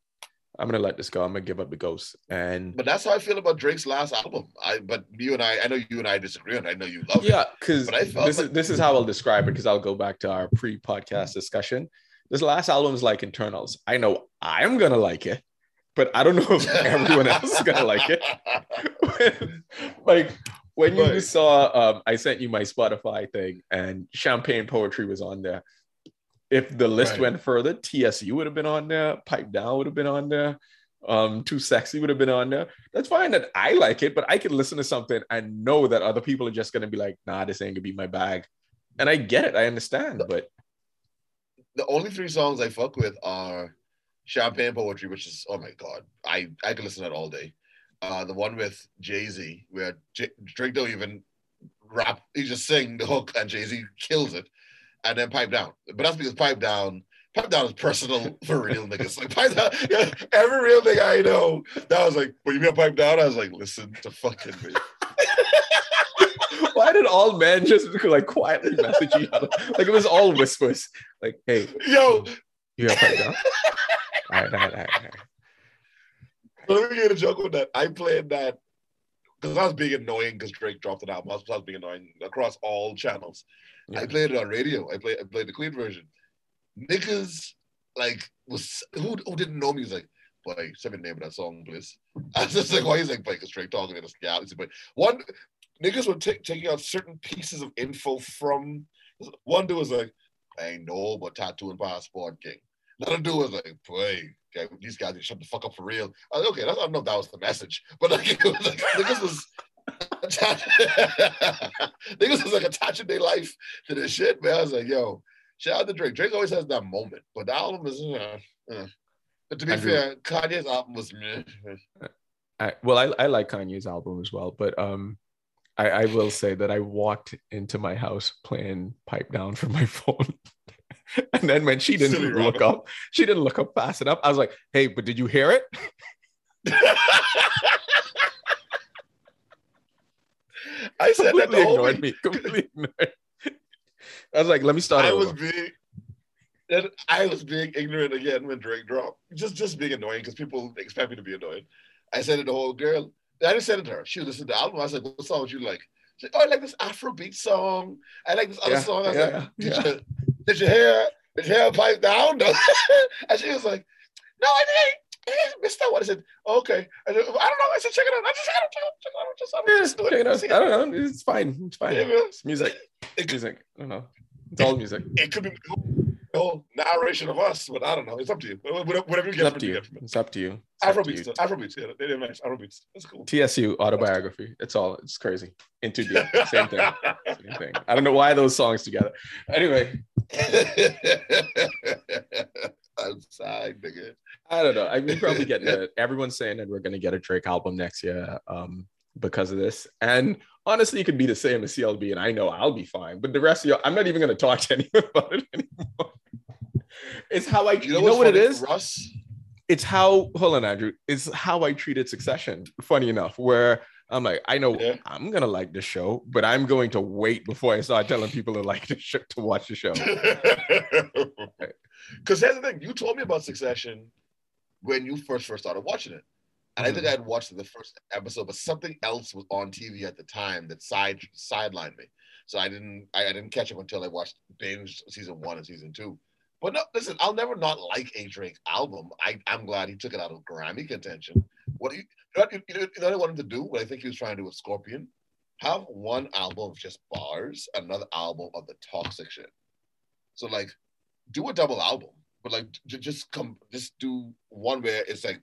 S4: I'm gonna let this go. I'm gonna give up the ghost. And
S3: But that's how I feel about Drake's last album. I but you and I, I know you and I disagree, and I know you love it.
S4: yeah, because
S3: But I felt
S4: this is this is how I'll describe it. Because I'll go back to our pre-podcast discussion. This last album is like Eternals. I know I'm gonna like it, but I don't know if everyone else is gonna like it. like when you
S3: Right.
S4: saw um, I sent you my Spotify thing and Champagne Poetry was on there. If the list
S3: Right.
S4: went further, TSU would have been on there, Pipe Down would have been on there, um, Too Sexy would have been on there. That's fine that I like it, but I can listen to something and know that other people are just gonna be like, nah, this ain't gonna be my bag. And I get it, I understand, but
S3: the only three songs I fuck with are Champagne Poetry, which is oh my god, I I could listen to that all day. Uh, the one with Jay Z, where J- Drake don't even rap, he just sing the hook, and Jay Z kills it, and then Pipe Down. But that's because Pipe Down, Pipe Down is personal for real niggas. Like Pipe Down, yeah, every real nigga I know, that was like, when you mean Pipe Down, I was like, listen to fucking me.
S4: why did all men just like quietly message each other? Like it was all whispers. Like, hey,
S3: Yo,
S4: you have Pipe Down? all right, all right, all right, all right.
S3: Let me get a joke with that. I played that because I was being annoying because Drake dropped an album. I was, I was being annoying across all channels.
S4: Yeah.
S3: I played it on radio. I played I played the clean version. Niggas like was who, who didn't know me was like, me the name of that song, please. I was just like, why he's like, boy, because Drake talking to this galaxy. But one niggas were ta- taking out certain pieces of info from one dude was like, I know but tattoo and passport king. Another dude was like, boy, these guys shut the fuck up for real. I was okay, I don't know if that was the message, but like, it was like niggas was niggas was like attaching their life to this shit, man. I was like, yo, shout out to Drake. Drake always has that moment, but the album is, uh, uh. but to be
S4: Andrew.
S3: fair, Kanye's album was meh.
S4: I, well, I, I like Kanye's album as well, but um, I, I will say that I walked into my house playing Pipe Down from my phone. and then when she didn't
S3: Silly
S4: look up, she didn't look up fast enough. I was like, hey, but did you hear it?
S3: I said that
S4: completely
S3: the whole
S4: ignored
S3: week.
S4: me. Completely ignored. I was like, let me start
S3: I was being that I was being ignorant again when Drake dropped. Just just being annoying because people expect me to be annoying. I said it to the whole girl. I just said it to her. She listened to the album. I like, what song would you like? Like, oh, I like this Afrobeat song. I like this other
S4: Yeah,
S3: song. I was
S4: yeah,
S3: like, did,
S4: yeah.
S3: Did you hear did you hear pipe down? and she was like, no, I didn't. I missed that one. I said, okay. I, I don't know. I said, check it out. I just it out. Check it out. Out. Just, I
S4: Yeah, it. I don't know. It's fine. It's fine.
S3: Yeah.
S4: It's music.
S3: It,
S4: Music. I don't know. It's all music.
S3: it could be whole, narration of us, but I don't know. It's up to you. Whatever, you
S4: It's
S3: get
S4: up
S3: from
S4: to
S3: it,
S4: you.
S3: get from.
S4: It's up to you. It's up to you.
S3: though. Afrobeats, yeah, they didn't match. Afrobeats, that's cool.
S4: TSU autobiography. It's all. It's crazy. Into deep. Same thing. Same thing. I don't know why those songs together. Anyway,
S3: Outside, nigga.
S4: I don't know. I mean, probably getting it. Everyone's saying that we're gonna get a Drake album next year um, because of this. And honestly, it could be the same as CLB, and I know I'll be fine. But the rest of you, I'm not even gonna talk to anyone about it anymore. It's how I. You know,
S3: what's
S4: what it is?
S3: Russ.
S4: It's how. Hold on, Andrew. It's how I treated Succession. Funny enough, where I'm like, I know
S3: Yeah.
S4: I'm gonna like the show, but I'm going to wait before I start telling people to like the show to watch the show.
S3: Because here's the thing, you told me about Succession when you first first started watching it, and I think mm. I had watched the first episode, but something else was on TV at the time that side sidelined me, so I didn't I, I didn't catch up until I watched binge season one and season two. But no, listen, I'll never not like a Drake album. I I'm glad he took it out of Grammy contention. What do you you know, what- you know, you know what I wanted to do? What I think he was trying to do with Scorpion, have one album of just bars, another album of the toxic shit. So like, do a double album, but like j- just come, just do one where it's like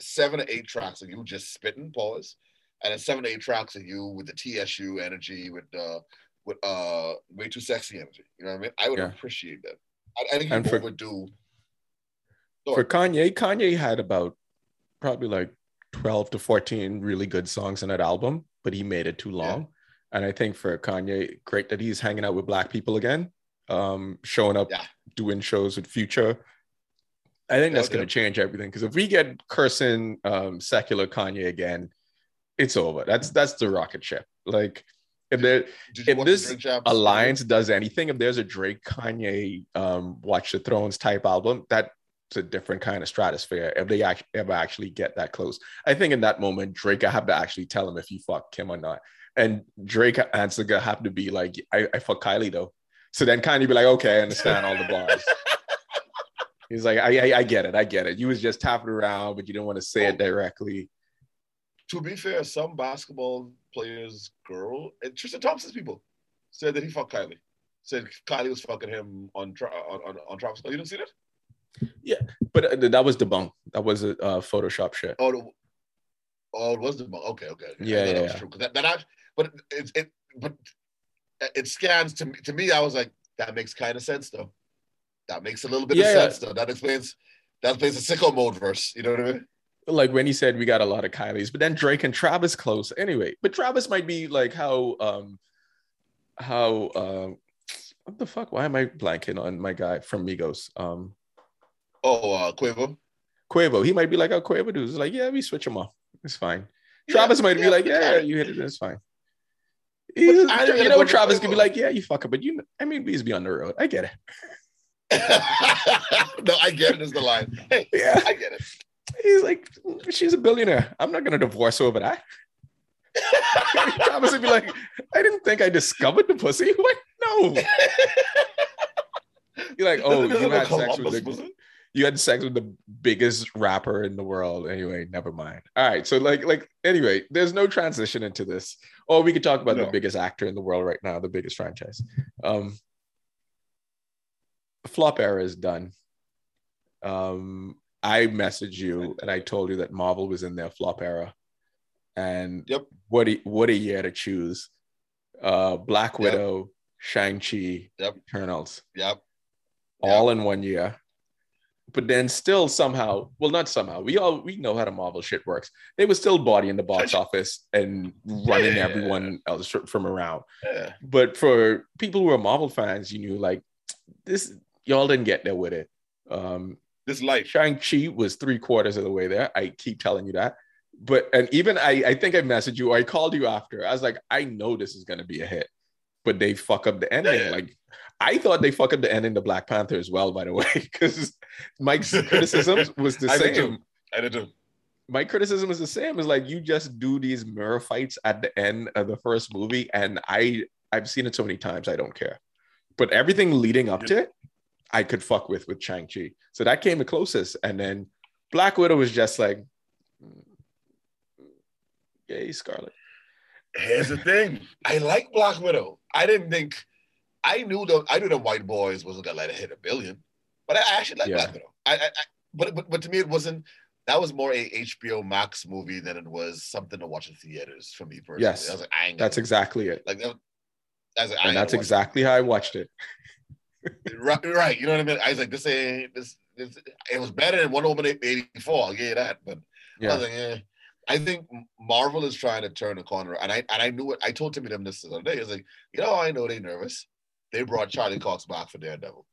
S3: seven or eight tracks of you just spitting, pause, and then seven to eight tracks of you with the TSU energy, with uh, with uh, way too sexy energy. You know what I mean? I would
S4: Yeah.
S3: appreciate that. I, I think
S4: And
S3: you
S4: for-
S3: overdo.
S4: For Kanye, Kanye had about probably like 12 to 14 really good songs in that album, but he made it too long. And I think for Kanye, great that he's hanging out with black people again, um, showing up,
S3: Yeah.
S4: doing shows with Future. I think that's going to change everything because if we get cursing um, secular Kanye again, it's over. That's that's the rocket ship. Like if there
S3: Did
S4: if this
S3: the Drink Champs?
S4: alliance does anything, if there's a Drake Kanye um Watch the Thrones type album, that's a different kind of stratosphere. If they act- ever actually get that close, I think in that moment Drake I have to actually tell him if he fuck Kim or not, and Drake answer gonna have to be like, I, I fuck Kylie though. So then Kanye be like, okay, I understand all the bars. He's like, I, I I get it, I get it. You was just tapping around, but you didn't want to say it directly.
S3: To be fair, some basketball players' girl, and Tristan Thompson's people, said that he fucked Kylie. Said Kylie was fucking him on on on, on Travis. Oh, you didn't see that?
S4: Yeah, but uh, that was debunked. That was a uh, Photoshop shit.
S3: Oh, the, oh, it was the okay, okay. I
S4: Yeah,
S3: thought that
S4: yeah,
S3: was
S4: yeah.
S3: true. That, that act- but it, it but it scans to me. To me, I was like, that makes kind of sense though. That makes a little bit
S4: Yeah,
S3: of
S4: yeah.
S3: sense though. That explains that explains the sicko mode verse. You know what I mean?
S4: like when he said we got a lot of Kylie's, but then Drake and Travis close anyway. But Travis might be like how um how um what the fuck? Why am I blanking on my guy from Migos? Um
S3: Oh, uh, Quavo.
S4: Quavo. He might be like how Quavo dudes. It's like, yeah, we switch him off. It's fine.
S3: Yeah,
S4: Travis might be like,
S3: yeah.
S4: you hit it, it's fine. He's- you know what Travis could be like, yeah, you fuck it, but you I mean, please be on the road. I get it.
S3: no, I get it. Is the line. Hey,
S4: Yeah.
S3: I get it.
S4: He's like, she's a billionaire. I'm not gonna divorce her over that. Travis would be like, I didn't think I discovered the pussy. What? No. You're like, oh, you had sex with the you had sex with the biggest rapper in the world. Anyway, never mind. All right. So like, like anyway, there's no transition into this. Or we could talk about the biggest actor in the world right now, the biggest franchise. Um flop era is done. Um I messaged you and I told you that Marvel was in their flop era. And
S3: Yep.
S4: what a what a year to choose. Uh Black
S3: Yep.
S4: Widow, Shang-Chi,
S3: Yep.
S4: Eternals
S3: Yep.
S4: all in one year. But then still somehow, well, not somehow, we all we know how the Marvel shit works. They were still body in the box office and running
S3: Yeah.
S4: everyone else from around.
S3: Yeah.
S4: But for people who are Marvel fans, you knew like this, y'all didn't get there with it. Um,
S3: This life.
S4: Shang-Chi was three quarters of the way there. I keep telling you that. But and even I, I think I messaged you or I called you after. I was like, I know this is gonna be a hit, but they fuck up the ending.
S3: Yeah.
S4: Like I thought they fuck up the ending to Black Panther as well, by the way, because Mike's criticism was the
S3: I
S4: same.
S3: too. I did too.
S4: My criticism is the same. Is like you just do these mirror fights at the end of the first movie, and I I've seen it so many times, I don't care. But everything leading up to it, I could fuck with with Shang Chi. So that came the closest, and then Black Widow was just like, mm, yay, Scarlett.
S3: Here's the thing. I like Black Widow. I didn't think I knew the I knew the white boys wasn't gonna let it hit a billion, but I actually like
S4: Yeah.
S3: Black Widow. I, I, I but, but but to me it wasn't. That was more a HBO Max movie than it was something to watch in theaters for me personally.
S4: Yes.
S3: I was like, I ain't
S4: That's exactly it,
S3: like that. I was like,
S4: and that's exactly how I watched it.
S3: Right, right. You know what I mean? I was like, this ain't this. this it was better than Wonder Woman eighty four. I'll give you that, but I
S4: Yeah,
S3: was like, eh. I think Marvel is trying to turn a corner, and I and I knew it. I told Timmy them this the other day. I was like, you know, I know they nervous. They brought Charlie Cox back for Daredevil.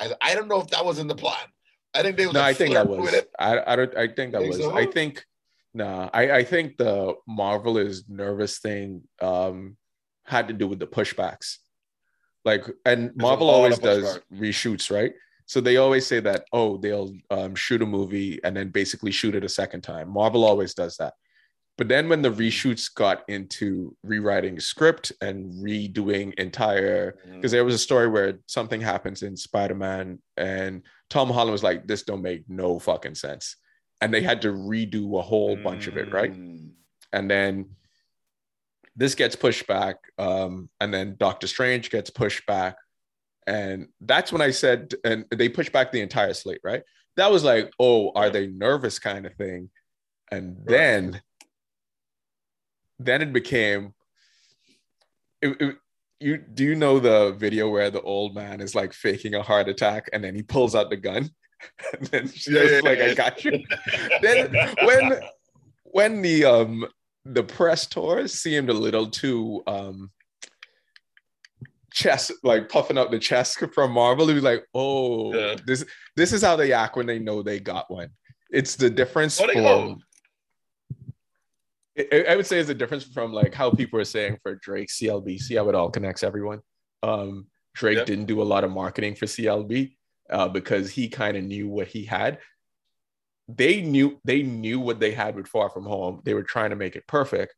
S3: I I don't know if that was in the plan. I think they was
S4: no,
S3: like
S4: I think that was. I I don't. I think that
S3: Think
S4: was.
S3: so?
S4: I think. Nah, I I think the Marvel is nervous thing um had to do with the pushbacks, like and Marvel always does reshoots, right? So they always say that oh they'll um, shoot a movie and then basically shoot it a second time. Marvel always does that. But then when the reshoots got into rewriting script and redoing entire
S3: Mm.
S4: because there was a story where something happens in Spider-Man and Tom Holland was like, this don't make no fucking sense. And they had to redo a whole bunch of it, right?
S3: Mm.
S4: And then this gets pushed back. Um, and then Doctor Strange gets pushed back. And that's when I said, and they pushed back the entire slate, right? That was like, oh, are they nervous kind of thing? And then, then it became, it, it- you do you know the video where the old man is like faking a heart attack and then he pulls out the gun and then she's
S3: Yeah, yeah,
S4: like,
S3: yeah.
S4: I got you. then when when the um the press tour seemed a little too um chest like puffing up the chest from Marvel, it was like, oh,
S3: Yeah.
S4: this this is how they act when they know they got one. It's the difference
S3: they
S4: from. I, would say is a difference from like how people are saying for Drake CLB. See how it all connects everyone. Um, Drake
S3: Yeah.
S4: didn't do a lot of marketing for CLB uh, because he kind of knew what he had. They knew they knew what they had with Far From Home. They were trying to make it perfect,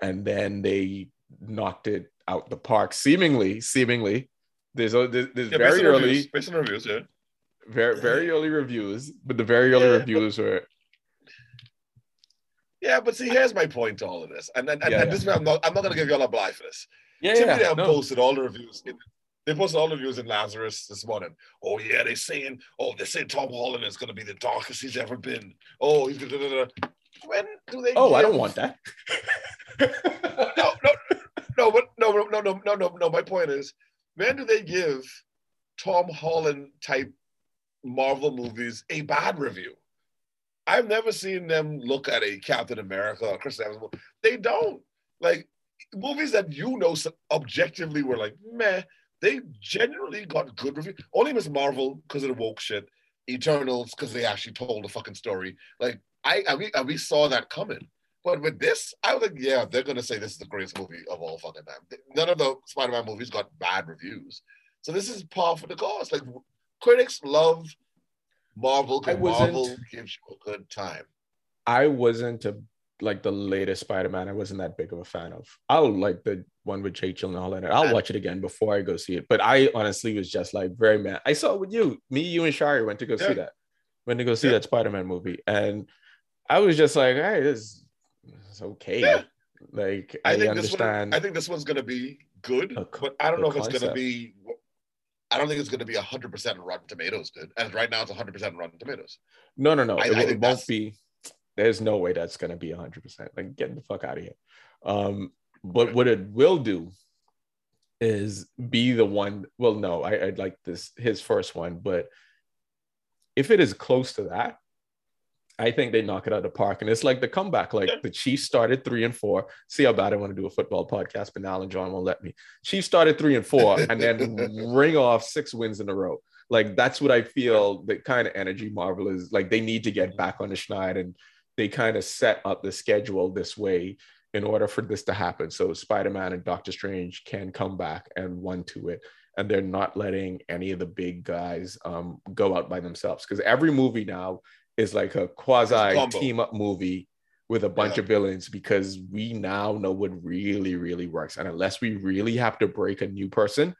S4: and then they knocked it out the park. Seemingly, seemingly, there's a there's, there's
S3: Yeah,
S4: very
S3: on
S4: early
S3: reviews, based on reviews, yeah.
S4: very very early reviews, but the very early
S3: Yeah,
S4: reviews were
S3: Yeah, but see, here's my point to all of this, and and, and,
S4: Yeah,
S3: and
S4: yeah.
S3: this is I'm not I'm not gonna give y'all a blind for this.
S4: yeah
S3: Timmy
S4: yeah
S3: Dam
S4: no.
S3: posted all the reviews. In, they posted all the reviews in Lazarus this morning. Oh yeah, they're saying, oh they say Tom Holland is gonna be the darkest he's ever been. Oh, he's gonna. da, da, da. When do they?
S4: Oh, I don't want that.
S3: No, no, no, but no, no, no, no, no, no, no. My point is, when do they give Tom Holland type Marvel movies a bad review? I've never seen them look at a Captain America or Chris Evans. movie. They don't like movies that you know objectively were like meh. They genuinely got good reviews. Only Miss Marvel because of the woke shit. Eternals because they actually told a fucking story. Like I, and we, and we saw that coming. But with this, I was like, yeah, they're gonna say this is the greatest movie of all fucking time. None of the Spider-Man movies got bad reviews, so this is par for the course. Like critics love Marvel because Marvel gives you a good time.
S4: I wasn't a like the latest Spider-Man. I wasn't that big of a fan of. I'll like the one with Jake Gyllenhaal in it. I'll watch it again before I go see it. But I honestly was just like very mad. I saw it with you, me, you, and Shari went to go
S3: Yeah.
S4: see that. Went to go see
S3: Yeah.
S4: that Spider-Man movie, and I was just like, hey, this is okay.
S3: Yeah.
S4: Like
S3: I,
S4: I,
S3: think
S4: understand.
S3: this one. I think this one's gonna be good, but I don't know if it's gonna be. I don't think it's gonna be hundred percent Rotten Tomatoes good. And right now, it's hundred percent Rotten Tomatoes.
S4: No, no, no.
S3: I-
S4: it,
S3: I
S4: it won't be. There's no way that's gonna be 100. percent Like, get the fuck out of here. Um, but what it will do is be the one. Well, no, I, I'd like this his first one, but if it is close to that, I think they knock it out of the park. And it's like the comeback. Like
S3: Yeah.
S4: the Chiefs started three and four. See how bad I want to do a football podcast, but Al and John won't let me. Chiefs started three and four, and then ring off six wins in a row. Like that's what I feel the kind of energy Marvel is like they need to get back on the schneid and they kind of set up the schedule this way in order for this to happen. So Spider-Man and Doctor Strange can come back and run to it. And they're not letting any of the big guys um, go out by themselves. Because every movie now is like a quasi team up movie with a bunch
S3: Yeah.
S4: of villains because we now know what really, really works. And unless we really have to break a new person,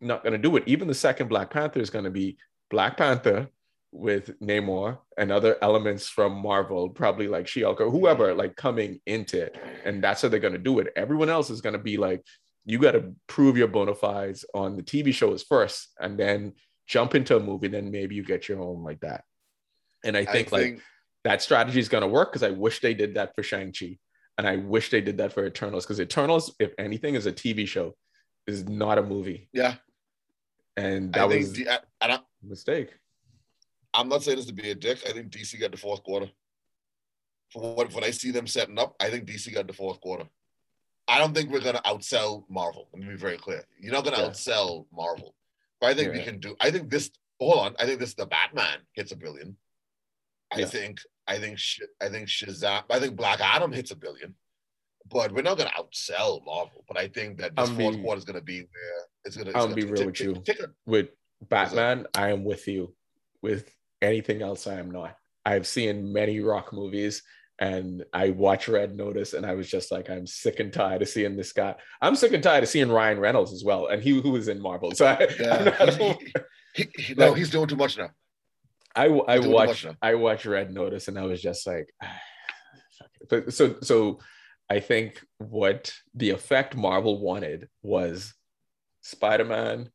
S4: not going to do it. Even the second Black Panther is going to be Black Panther with Namor and other elements from Marvel, probably like She-Hulk or whoever, like coming into it. And that's how they're going to do it. Everyone else is going to be like, you got to prove your bona fides on the TV shows first and then jump into a movie. Then maybe you get your own like that. And I think, like that strategy is going to work because I wish they did that for Shang-Chi. And I wish they did that for Eternals because Eternals, if anything, is a TV show, is not a movie.
S3: yeah,
S4: And
S3: I
S4: that
S3: think
S4: was
S3: I, I,
S4: a mistake.
S3: I'm not saying this to be a dick. I think DC got the fourth quarter. For what when I see them setting up, I think DC got the fourth quarter. I don't think we're gonna outsell Marvel. Let me be very clear. You're not gonna
S4: Yeah.
S3: outsell Marvel. But I think we
S4: Yeah.
S3: can do I think this hold on. I think this the Batman hits a billion. I
S4: Yeah.
S3: think I think Sh- I think Shazam I think Black Adam hits a billion. But we're not gonna outsell Marvel. But I think that this
S4: I
S3: fourth quarter is gonna be where it's gonna. It's
S4: I'll
S3: gonna
S4: be real with you. With Batman, I am with you. With anything else, I am not. I've seen many rock movies and I watch Red Notice and I was just like, I'm sick and tired of seeing this guy. I'm sick and tired of seeing Ryan Reynolds as well. And he who was in Marvel. So I,
S3: Yeah, he- he- he- no, he's doing too much now.
S4: I, I
S3: He's doing too
S4: watched. I watched Red Notice and I was just like, but so so I think what the effect Marvel wanted was Spider-Man,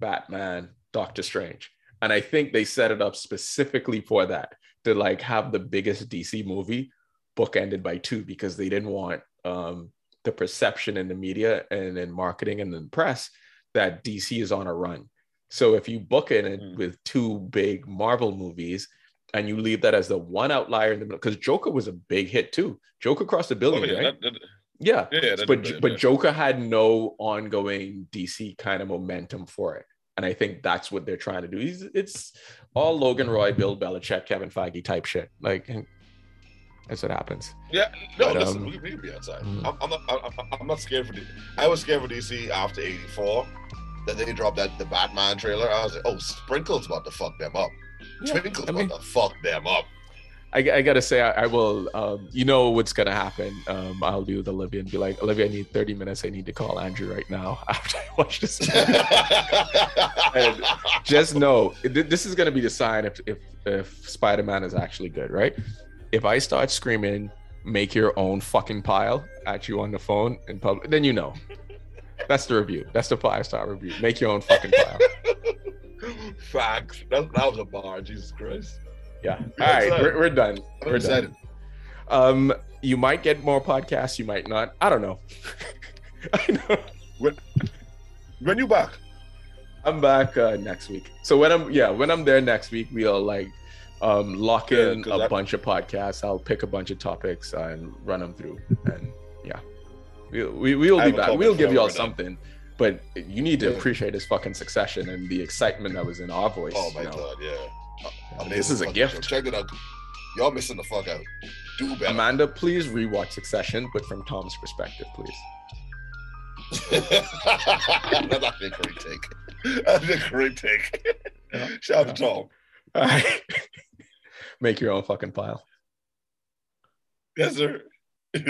S4: Batman, Doctor Strange, and I think they set it up specifically for that to like have the biggest DC movie bookended by two because they didn't want um, the perception in the media and in marketing and in press that DC is on a run. So if you book it
S3: Mm.
S4: with two big Marvel movies and you leave that as the one outlier in the middle, because Joker was a big hit too. Joker crossed a
S3: Oh,
S4: billion,
S3: yeah,
S4: right?
S3: that- that-
S4: yeah.
S3: yeah, that-
S4: But but Joker had no ongoing DC kind of momentum for it. And I think that's what they're trying to do. He's, it's all Logan Roy, Bill Belichick, Kevin Feige type shit. Like, That's what happens.
S3: Yeah, no,
S4: But,
S3: listen,
S4: um,
S3: we, can- we can be outside.
S4: mm.
S3: I'm, I'm not. I'm, I'm not scared for. D- I was scared for DC after '84. That they dropped that the Batman trailer. I was like, oh, Sprinkle's about to fuck them up.
S4: Yeah,
S3: Twinkle's
S4: I mean-
S3: about to fuck them up.
S4: I, I gotta say I, I will um, you know what's gonna happen um, i'll be with olivia and be like olivia i need 30 minutes i need to call andrew right now after i watch this. And just know th- this is gonna be the sign if if, if spider-man is actually good right if i start screaming make your own fucking pile at you on the phone in public then you know that's the review that's the five star review make your own fucking pile
S3: Facts. That, that was a bar. Jesus Christ.
S4: Yeah all right we're, we're done
S3: I'm
S4: we're
S3: excited.
S4: done um you might get more podcasts you might not i don't know i know
S3: When you back?
S4: I'm back uh, next week. So when I'm yeah, when I'm there next week, we'll like um lock in
S3: 'cause
S4: a
S3: I-
S4: bunch of podcasts. I'll pick a bunch of topics and run them through. And yeah, we we we'll be back. We'll give y'all something. But you need to
S3: Yeah.
S4: appreciate this fucking succession and the excitement that was in our voice.
S3: Oh my
S4: you know?
S3: god, yeah.
S4: Yeah,
S3: Amazing
S4: This is a gift.
S3: show. Check it out. Y'all missing the fuck out. Do better.
S4: Amanda, please rewatch Succession, but from Tom's perspective, please.
S3: That's a great take. That's a great take.
S4: Yeah.
S3: Shout out to Tom.
S4: All right. Make your own fucking pile.
S3: Yes, sir.